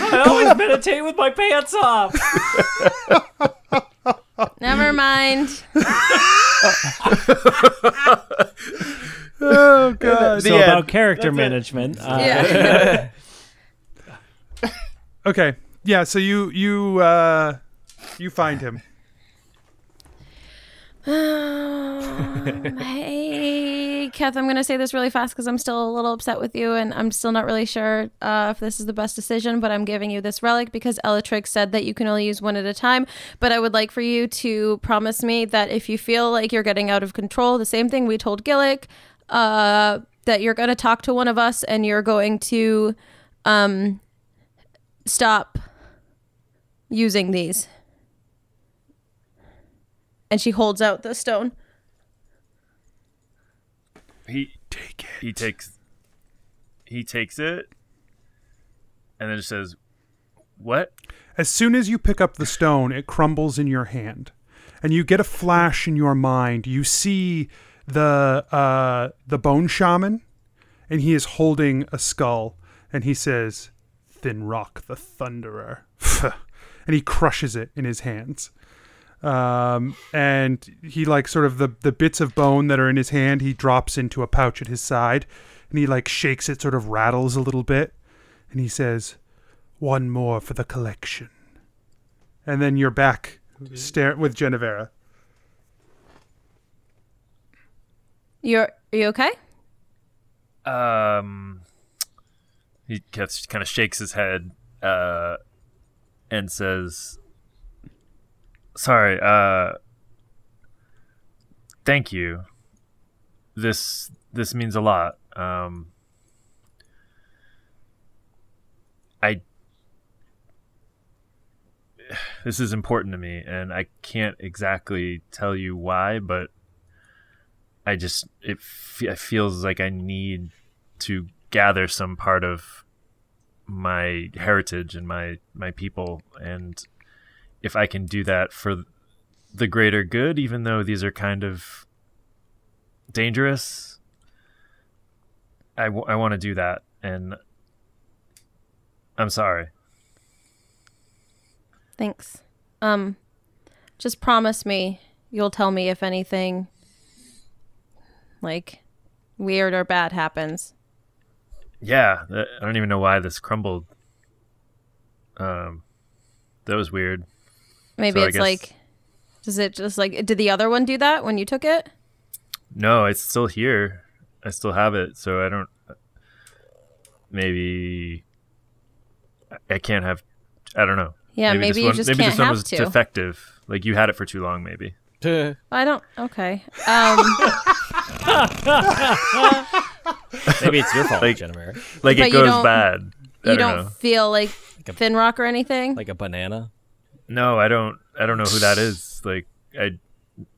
I always meditate with my pants off. Never mind. Oh god. so about character management. Uh, Yeah. [laughs] Okay. Yeah, so you you uh you find him. Um, [laughs] hey, Kath, I'm going to say this really fast because I'm still a little upset with you, and I'm still not really sure uh, if this is the best decision, but I'm giving you this relic because Elatrix said that you can only use one at a time. But I would like for you to promise me that if you feel like you're getting out of control, the same thing we told Gillick, uh, that you're going to talk to one of us and you're going to um, stop using these. And she holds out the stone. He take it. He takes. He takes it, and then just says, "What?" As soon as you pick up the stone, it crumbles in your hand, and you get a flash in your mind. You see the uh, the bone shaman, and he is holding a skull, and he says, "Thin Rock the Thunderer," [laughs] and he crushes it in his hands. Um, and he like sort of the the bits of bone that are in his hand, he drops into a pouch at his side, and he like shakes it, sort of rattles a little bit, and he says, One more for the collection. And then you're back stare with Genevera. You're are you okay? Um, he gets, kind of shakes his head uh, and says, "Sorry. Uh, thank you. This this means a lot. Um, I [sighs] this is important to me, and I can't exactly tell you why, but." I just it, fe- it feels like I need to gather some part of my heritage and my my people and if I can do that for the greater good even though these are kind of dangerous I, w- I want to do that and I'm sorry Thanks. Um just promise me you'll tell me if anything like weird or bad happens. yeah I don't even know why this crumbled um that was weird Maybe So it's guess- like does it just like did the other one do that when you took it? No, it's still here. I still have it, so I don't. Maybe I- I can't have. I don't know. Yeah, this maybe you one, just maybe can't this one have was to. defective. Like you had it for too long, maybe. [laughs] I don't okay. Um [laughs] Maybe it's your fault, Like- Jennifer. Like But it goes don't- bad. I you don't, don't know. feel like a- Finrock or anything? Like a banana. No, I don't. I don't know who that is. Like I,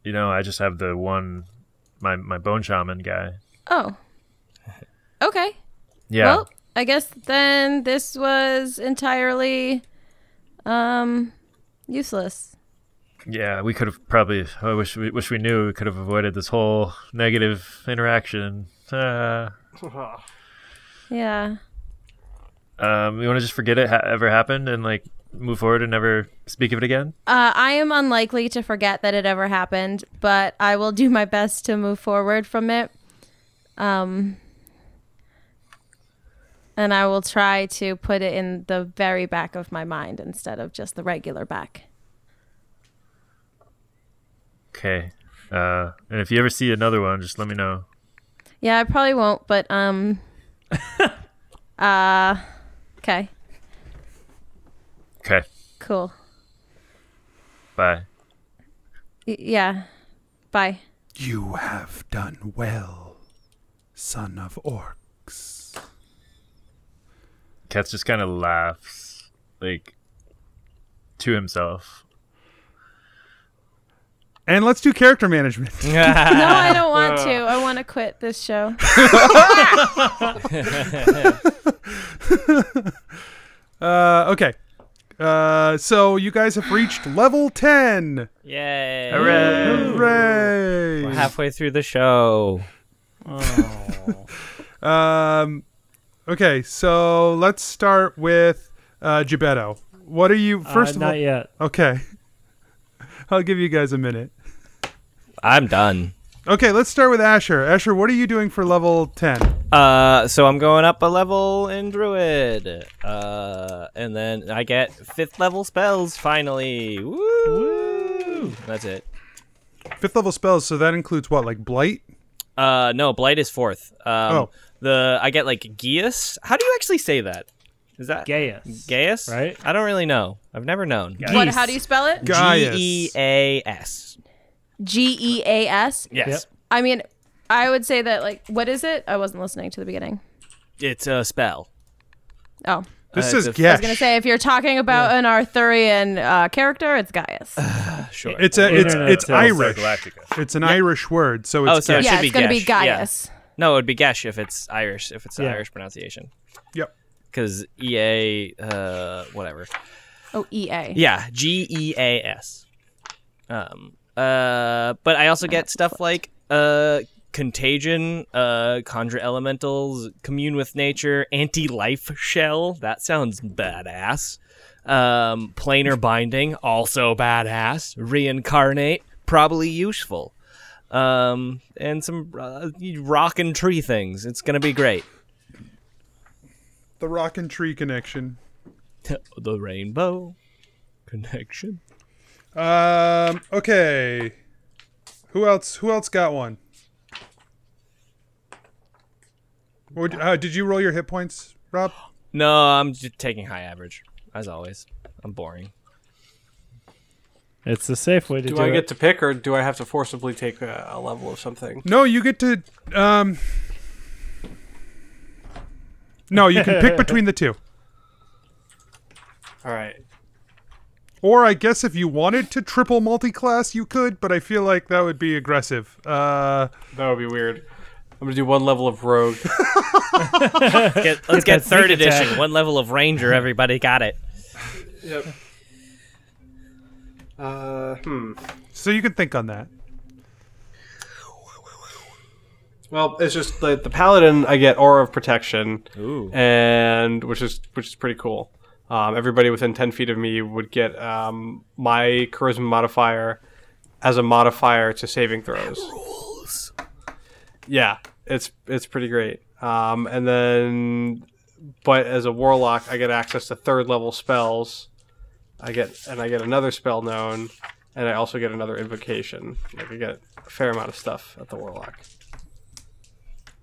you know, I just have the one, my my bone shaman guy. oh. Okay. Yeah. Well, I guess then this was entirely um useless. yeah, we could have probably. I wish we wish we knew. We could have avoided this whole negative interaction. Uh, [laughs] Yeah. um, you want to just forget it ha- ever happened and like move forward and never speak of it again? Uh, I am unlikely to forget that it ever happened, but I will do my best to move forward from it. Um, and I will try to put it in the very back of my mind instead of just the regular back. Okay. Uh, and if you ever see another one, just let me know. Yeah, I probably won't, but um, [laughs] uh, okay, Okay. cool. Bye. Y- yeah, bye. You have done well, son of orcs. Katz just kind of laughs, like to himself. And let's do character management. [laughs] No, I don't want to. I want to quit this show. [laughs] [laughs] Uh, okay. Uh, so you guys have reached [gasps] level 10. Yay. Hooray! Hooray! We're halfway through the show. [laughs] Um, okay, so let's start with uh, Geppetto. What are you, first uh, of not all? yet. Okay. [laughs] I'll give you guys a minute. I'm done. Okay, let's start with Asher. Asher, what are you doing for level 10? Uh, so I'm going up a level in Druid. Uh, and then I get fifth level spells finally. Woo! That's it. Fifth level spells, so that includes what, like Blight? Uh, no, Blight is fourth. Um, Oh. the I get like Gaius. How do you actually say that? Is that Gaius. Gaius? Right? I don't really know. I've never known. What? How do you spell it? G E A S. G E A S. Yes. Yep. I mean, I would say that like, what is it? I wasn't listening to the beginning. It's a spell. Oh, This Uh, is it's a- I Gesh. was gonna say if you're talking about an Arthurian uh, character, it's Gaius. [sighs] Sure. It's a it's Internet it's tells Irish. Galactica. It's an Irish word, so Oh, it's so Gesh. it yeah, it's be gonna be Gesh, yeah. Gaius. no, it would be Gesh if it's Irish. If it's the Yeah. Irish pronunciation. Yep. Because EA, uh, whatever. Oh, E A. Yeah, G E A S. Um. Uh. But I also get stuff like uh contagion, uh conjure elementals, commune with nature, anti-life shell. That sounds badass. Um, planar binding, also badass. Reincarnate, probably useful. Um, and some uh, rock and tree things. It's gonna be great. The rock and tree connection. [laughs] the rainbow connection. Um. Okay. Who else? Who else got one? Would, uh, did you roll your hit points, Rob? No, I'm just taking high average as always. I'm boring. It's the safe way to do, it. Do I it. get to pick, or do I have to forcibly take a, a level of something? No, you get to. Um. No, you can pick [laughs] between the two. All right. Or I guess if you wanted to triple multi-class, you could, but I feel like that would be aggressive. Uh, That would be weird. I'm gonna do one level of rogue. [laughs] Get, let's get that third sneak attack. edition. One level of ranger. Everybody got it. yep. Uh, hmm. so you can think on that. Well, it's just the the paladin. I get aura of protection, Ooh. and which is which is pretty cool. Um, everybody within ten feet of me would get um, my charisma modifier as a modifier to saving throws. Rules. Yeah, it's it's pretty great. Um, and then, but as a warlock, I get access to third level spells. I get and I get another spell known, and I also get another invocation. Like I get a fair amount of stuff at the warlock.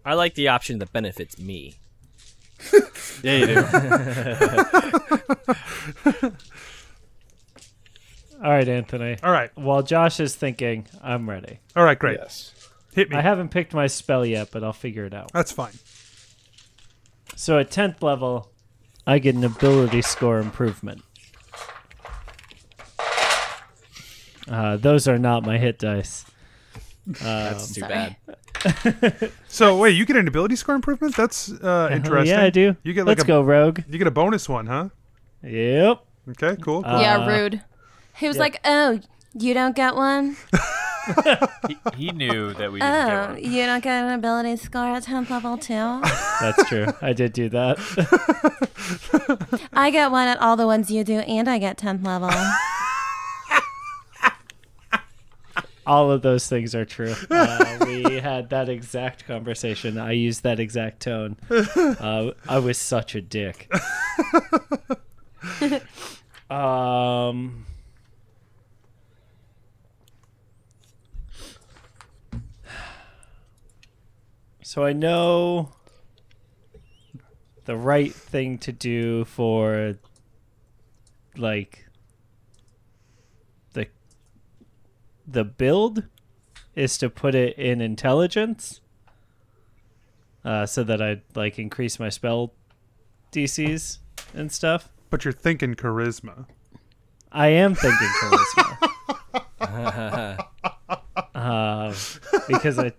I like the option that benefits me. [laughs] Yeah, you do. [laughs] All right, Anthony. All right. While Josh is thinking, I'm ready. All right, great. yes. Hit me. I haven't picked my spell yet, but I'll figure it out. That's fine. So at 10th level, I get an ability score improvement. Uh, those are not my hit dice. That's too bad. [laughs] So wait, you get an ability score improvement? That's uh, interesting. Yeah, I do. You get like Let's a go, Rogue. you get a bonus one, huh? Yep. Okay, cool. cool. yeah, Uh, rude. He was like, "Oh, you don't get one. [laughs] He, he knew that we didn't Oh, get one. you don't get an ability score at 10th level too. That's true. I did do that. I get one at all the ones you do, and I get 10th level. All of those things are true. Uh, we [laughs] had that exact conversation. I used that exact tone. Uh, I was such a dick. [laughs] um. So I know the right thing to do for like the the build is to put it in intelligence uh, so that I like increase my spell DCs and stuff. But you're thinking charisma. I am thinking charisma. [laughs] uh, because I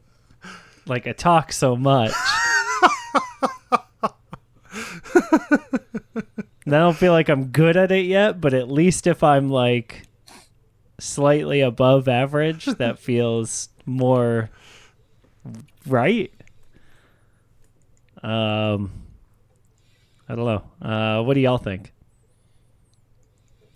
like I talk so much. And I don't feel like I'm good at it yet, but at least if I'm like slightly above average, that [laughs] feels more right. Um I don't know. Uh what do y'all think?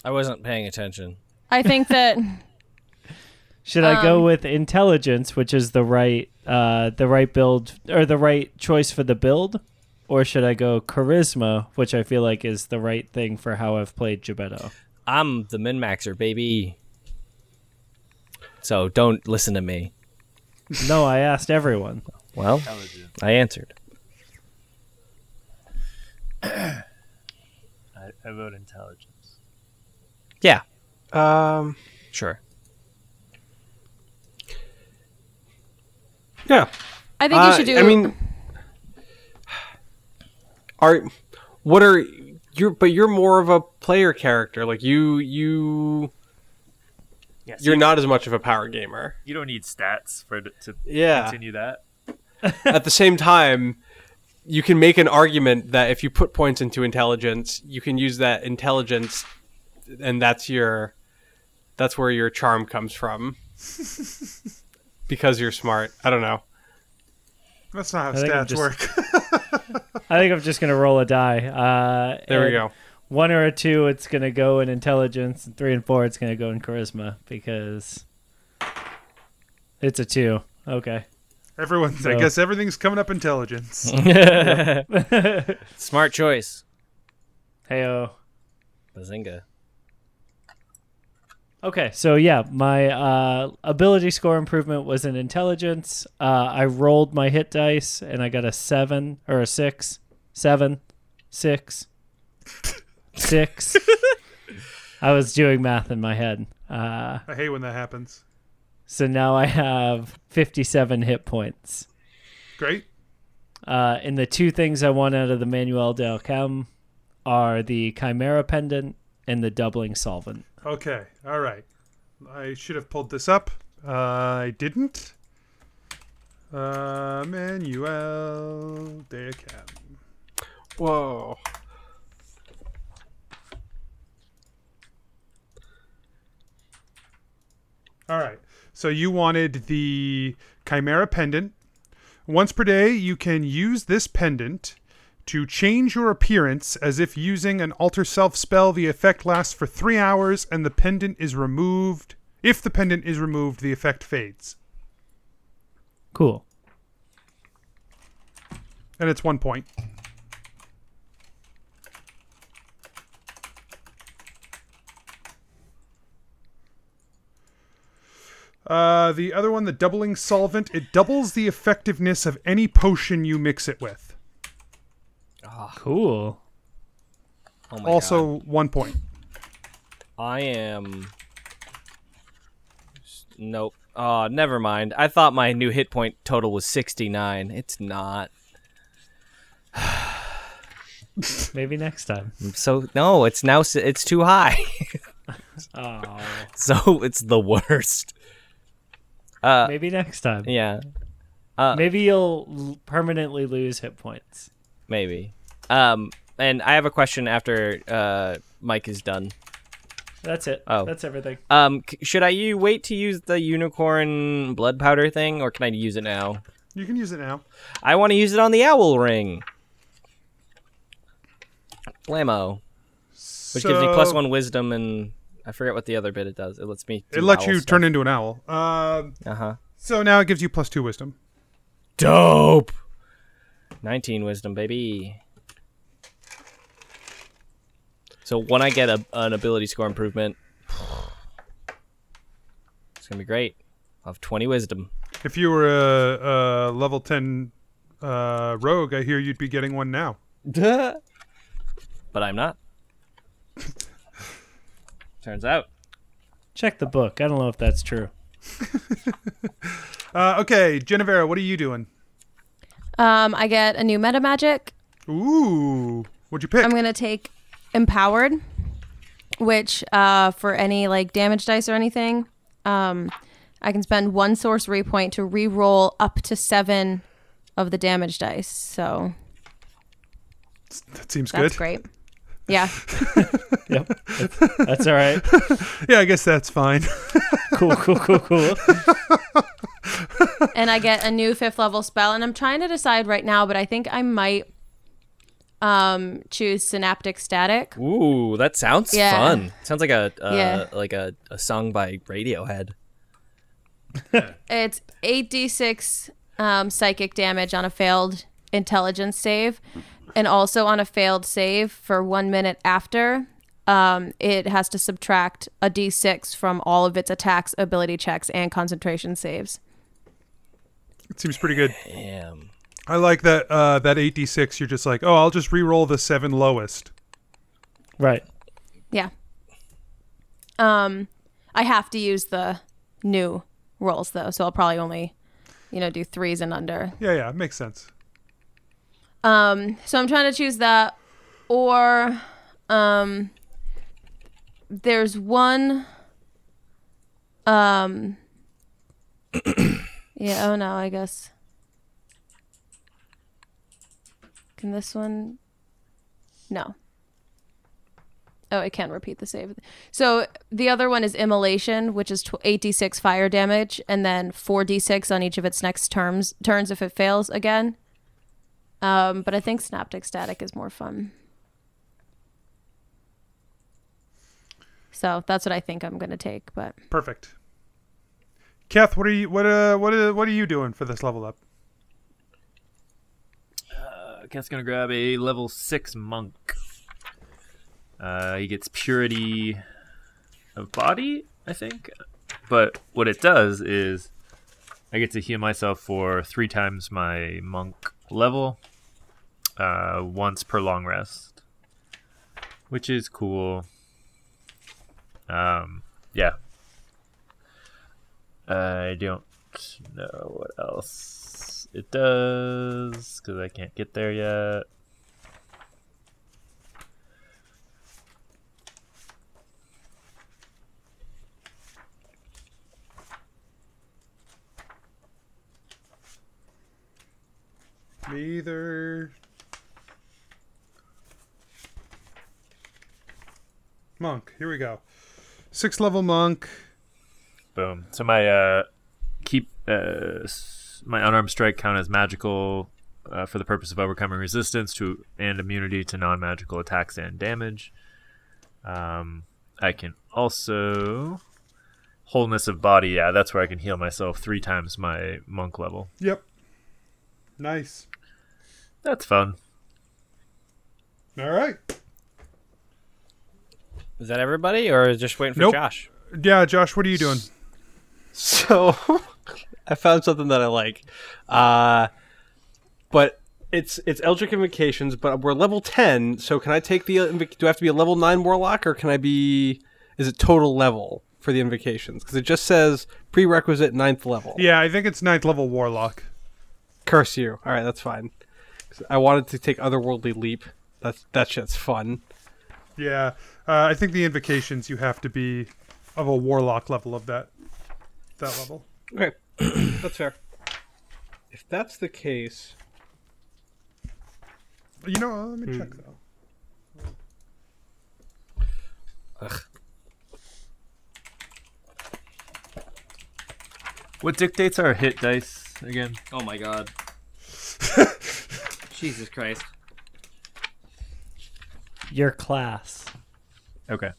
I wasn't paying attention. I think that [laughs] Should I go Um, with intelligence, which is the right uh the right build or the right choice for the build? Or should I go charisma, which I feel like is the right thing for how I've played Geppetto? I'm the min maxer, baby. So don't listen to me. No, I asked everyone. Well, I answered. [clears throat] I, I vote intelligence. Yeah, Um, sure. Yeah. I think Uh, you should do. I mean, are what are you're? But you're more of a player character. Like you, you, Yes, you're you, not as much of a power gamer. you don't need stats for to Yeah. continue that. [laughs] At the same time, you can make an argument that if you put points into intelligence, you can use that intelligence, and that's your, that's where your charm comes from. [laughs] because you're smart. I don't know. That's not how I stats just- work. [laughs] I think I'm just gonna roll a die. Uh, There we go. One or a two, it's gonna go in intelligence, and three and four, it's gonna go in charisma because it's a two. Okay. Everyone's. I guess everything's coming up intelligence. [laughs] Smart choice. Heyo. Bazinga. Okay, so yeah, my uh, ability score improvement was in intelligence. Uh, I rolled my hit dice and I got a seven or a six, seven, six, six. I was doing math in my head. Uh, I hate when that happens. so now I have 57 hit points. Great. Uh, and the two things I want out of the Manuel del Chem are the Chimera Pendant and the Doubling Solvent. Okay. All right. I should have pulled this up. Uh, I didn't. Uh, Manuel de Cam. Whoa. All right. So you wanted the Chimera pendant. Once per day, you can use this pendant to change your appearance as if using an alter self spell. The effect lasts for three hours, and the pendant is removed. If the pendant is removed, the effect fades, Cool. and it's one point. Uh, the other one, the doubling solvent, it doubles the effectiveness of any potion you mix it with. Ah. Cool. Oh my also God. one point. I am. Nope. Oh, never mind. I thought my new hit point total was 69. It's not. [sighs] Maybe next time. So no, it's now it's too high. [laughs] Oh. so it's the worst. Uh, Maybe next time. yeah, uh, Maybe you'll permanently lose hit points. maybe. Um, and I have a question after uh Mike is done. That's it. Oh. That's everything. Um, c- should I u- wait to use the unicorn blood powder thing, or can I use it now? You can use it now. I want to use it on the owl ring. Blammo. Which gives me plus So- one wisdom and I forget what the other bit it does. It lets me. It lets you turn into an owl. Um, Uh huh. so now it gives you plus two wisdom. Dope. Nineteen wisdom, baby. So when I get a, an ability score improvement, [sighs] it's gonna be great. I'll have twenty wisdom. If you were a, a level 10 uh, rogue, I hear you'd be getting one now. [laughs] but I'm not. [laughs] Turns out. Check the book. I don't know if that's true. [laughs] Uh, okay, Genevera, what are you doing? Um, I get a new meta magic. Ooh, what'd you pick? I'm gonna take empowered, which uh, for any like damage dice or anything, um, I can spend one sorcery point to re-roll up to seven of the damage dice. So that seems that's good. great. Yeah. [laughs] Yep. That's, that's all right. [laughs] Yeah, I guess that's fine. Cool, cool, cool, cool. [laughs] and I get a new fifth level spell, and I'm trying to decide right now, but I think I might um choose synaptic static. Ooh, that sounds Yeah. fun. Sounds like a uh, Yeah. like a, a song by Radiohead. [laughs] It's 8d6 um, psychic damage on a failed intelligence save, and also on a failed save for one minute after. Um, it has to subtract a d6 from all of its attacks, ability checks, and concentration saves. it seems pretty good. Damn. I like that uh, that 8d6. You're just like, oh, I'll just re-roll the seven lowest. Right. Yeah. Um, I have to use the new rolls though, so I'll probably only, you know, do threes and under. Yeah, yeah, makes sense. Um, so I'm trying to choose that, or um, there's one. Um. [coughs] yeah. Oh no. I guess. Can this one? No. Oh, it can't repeat the save. So the other one is immolation, which is tw- 8d6 fire damage, and then 4d6 on each of its next terms turns if it fails again. Um, but I think synaptic static is more fun. So that's what I think I'm gonna take. But Perfect. Keth, what are you what uh what uh, what are you doing for this level up? Keth's gonna grab a level six monk. Uh, he gets purity of body, I think. But what it does is I get to heal myself for three times my monk level, uh, once per long rest, which is cool. Um, yeah. I don't know what else it does because I can't get there yet. Me either. Monk. Here we go. Six level monk. Boom. So my uh, keep uh, my unarmed strike count as magical uh, for the purpose of overcoming resistance to and immunity to non-magical attacks and damage. Um, I can also wholeness of body. Yeah, that's where I can heal myself three times my monk level. Yep. Nice. That's fun. All right. Is that everybody, or is just waiting for Nope. Josh? Yeah, Josh, what are you doing? So [laughs] I found something that I like. Uh, but it's it's Eldritch Invocations, but we're level ten. So can I take the invoc- do I have to be a level nine warlock or can I be is it total level for the invocations? Because it just says prerequisite ninth level. Yeah, I think it's ninth level warlock. Curse you. All right, that's fine. I wanted to take otherworldly leap. That's that shit's fun. Yeah, uh, I think the invocations you have to be of a warlock level of that that level. Okay, [clears throat] that's fair. If that's the case, You know, let me check hmm. though. Ugh. What dictates our hit dice again? Oh my god. [laughs] Jesus Christ. Your class. Okay.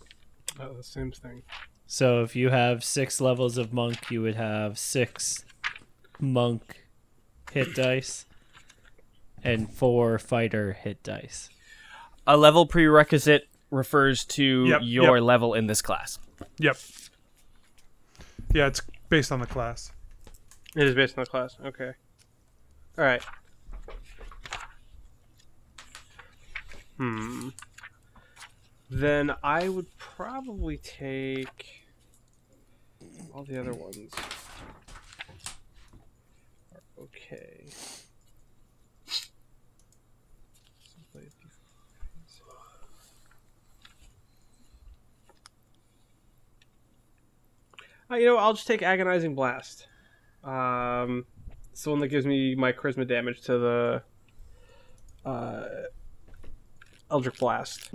oh, the same thing. So if you have six levels of monk, you would have six monk hit dice and four fighter hit dice. A level prerequisite refers to Yep, your yep. level in this class. Yep. Yeah, it's based on the class. It is based on the class. Okay. All right. Hmm. Then I would probably take all the other ones. Okay. Uh, you know, I'll just take agonizing blast. Um, it's the one that gives me my charisma damage to the uh, Eldritch Blast.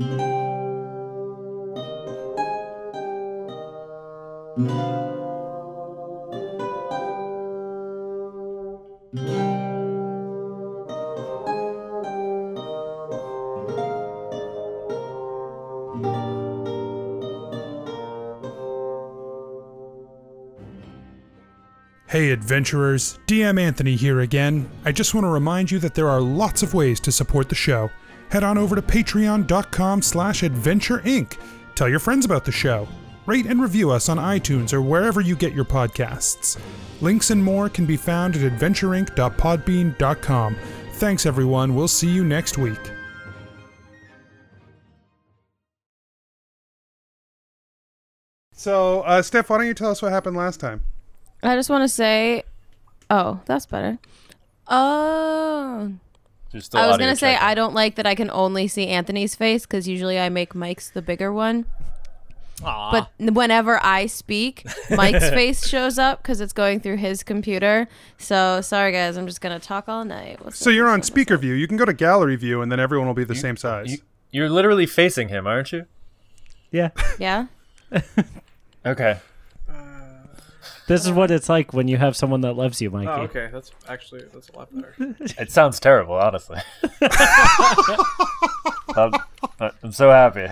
Hey adventurers, DM Anthony here again. I just want to remind you that there are lots of ways to support the show. Head on over to patreon.com slash adventure inc. Tell your friends about the show. Rate and review us on iTunes or wherever you get your podcasts. Links and more can be found at adventureinc.podbean.com. Thanks everyone, we'll see you next week. So, uh, Steph, why don't you tell us what happened last time? I just want to say, oh, that's better. Oh, I was gonna say checking. I don't like that I can only see Anthony's face because usually I make Mike's the bigger one. But whenever I speak, Mike's [laughs] face shows up because it's going through his computer. So sorry guys, I'm just gonna talk all night. What's So you're on speaker view. You can go to gallery view, and then everyone will be the same size. You, you're literally facing him, aren't you? Yeah. Yeah. [laughs] Okay. This is what it's like when you have someone that loves you, Mikey. Oh, okay. That's actually that's a lot better. [laughs] It sounds terrible, honestly. I'm, I'm so happy.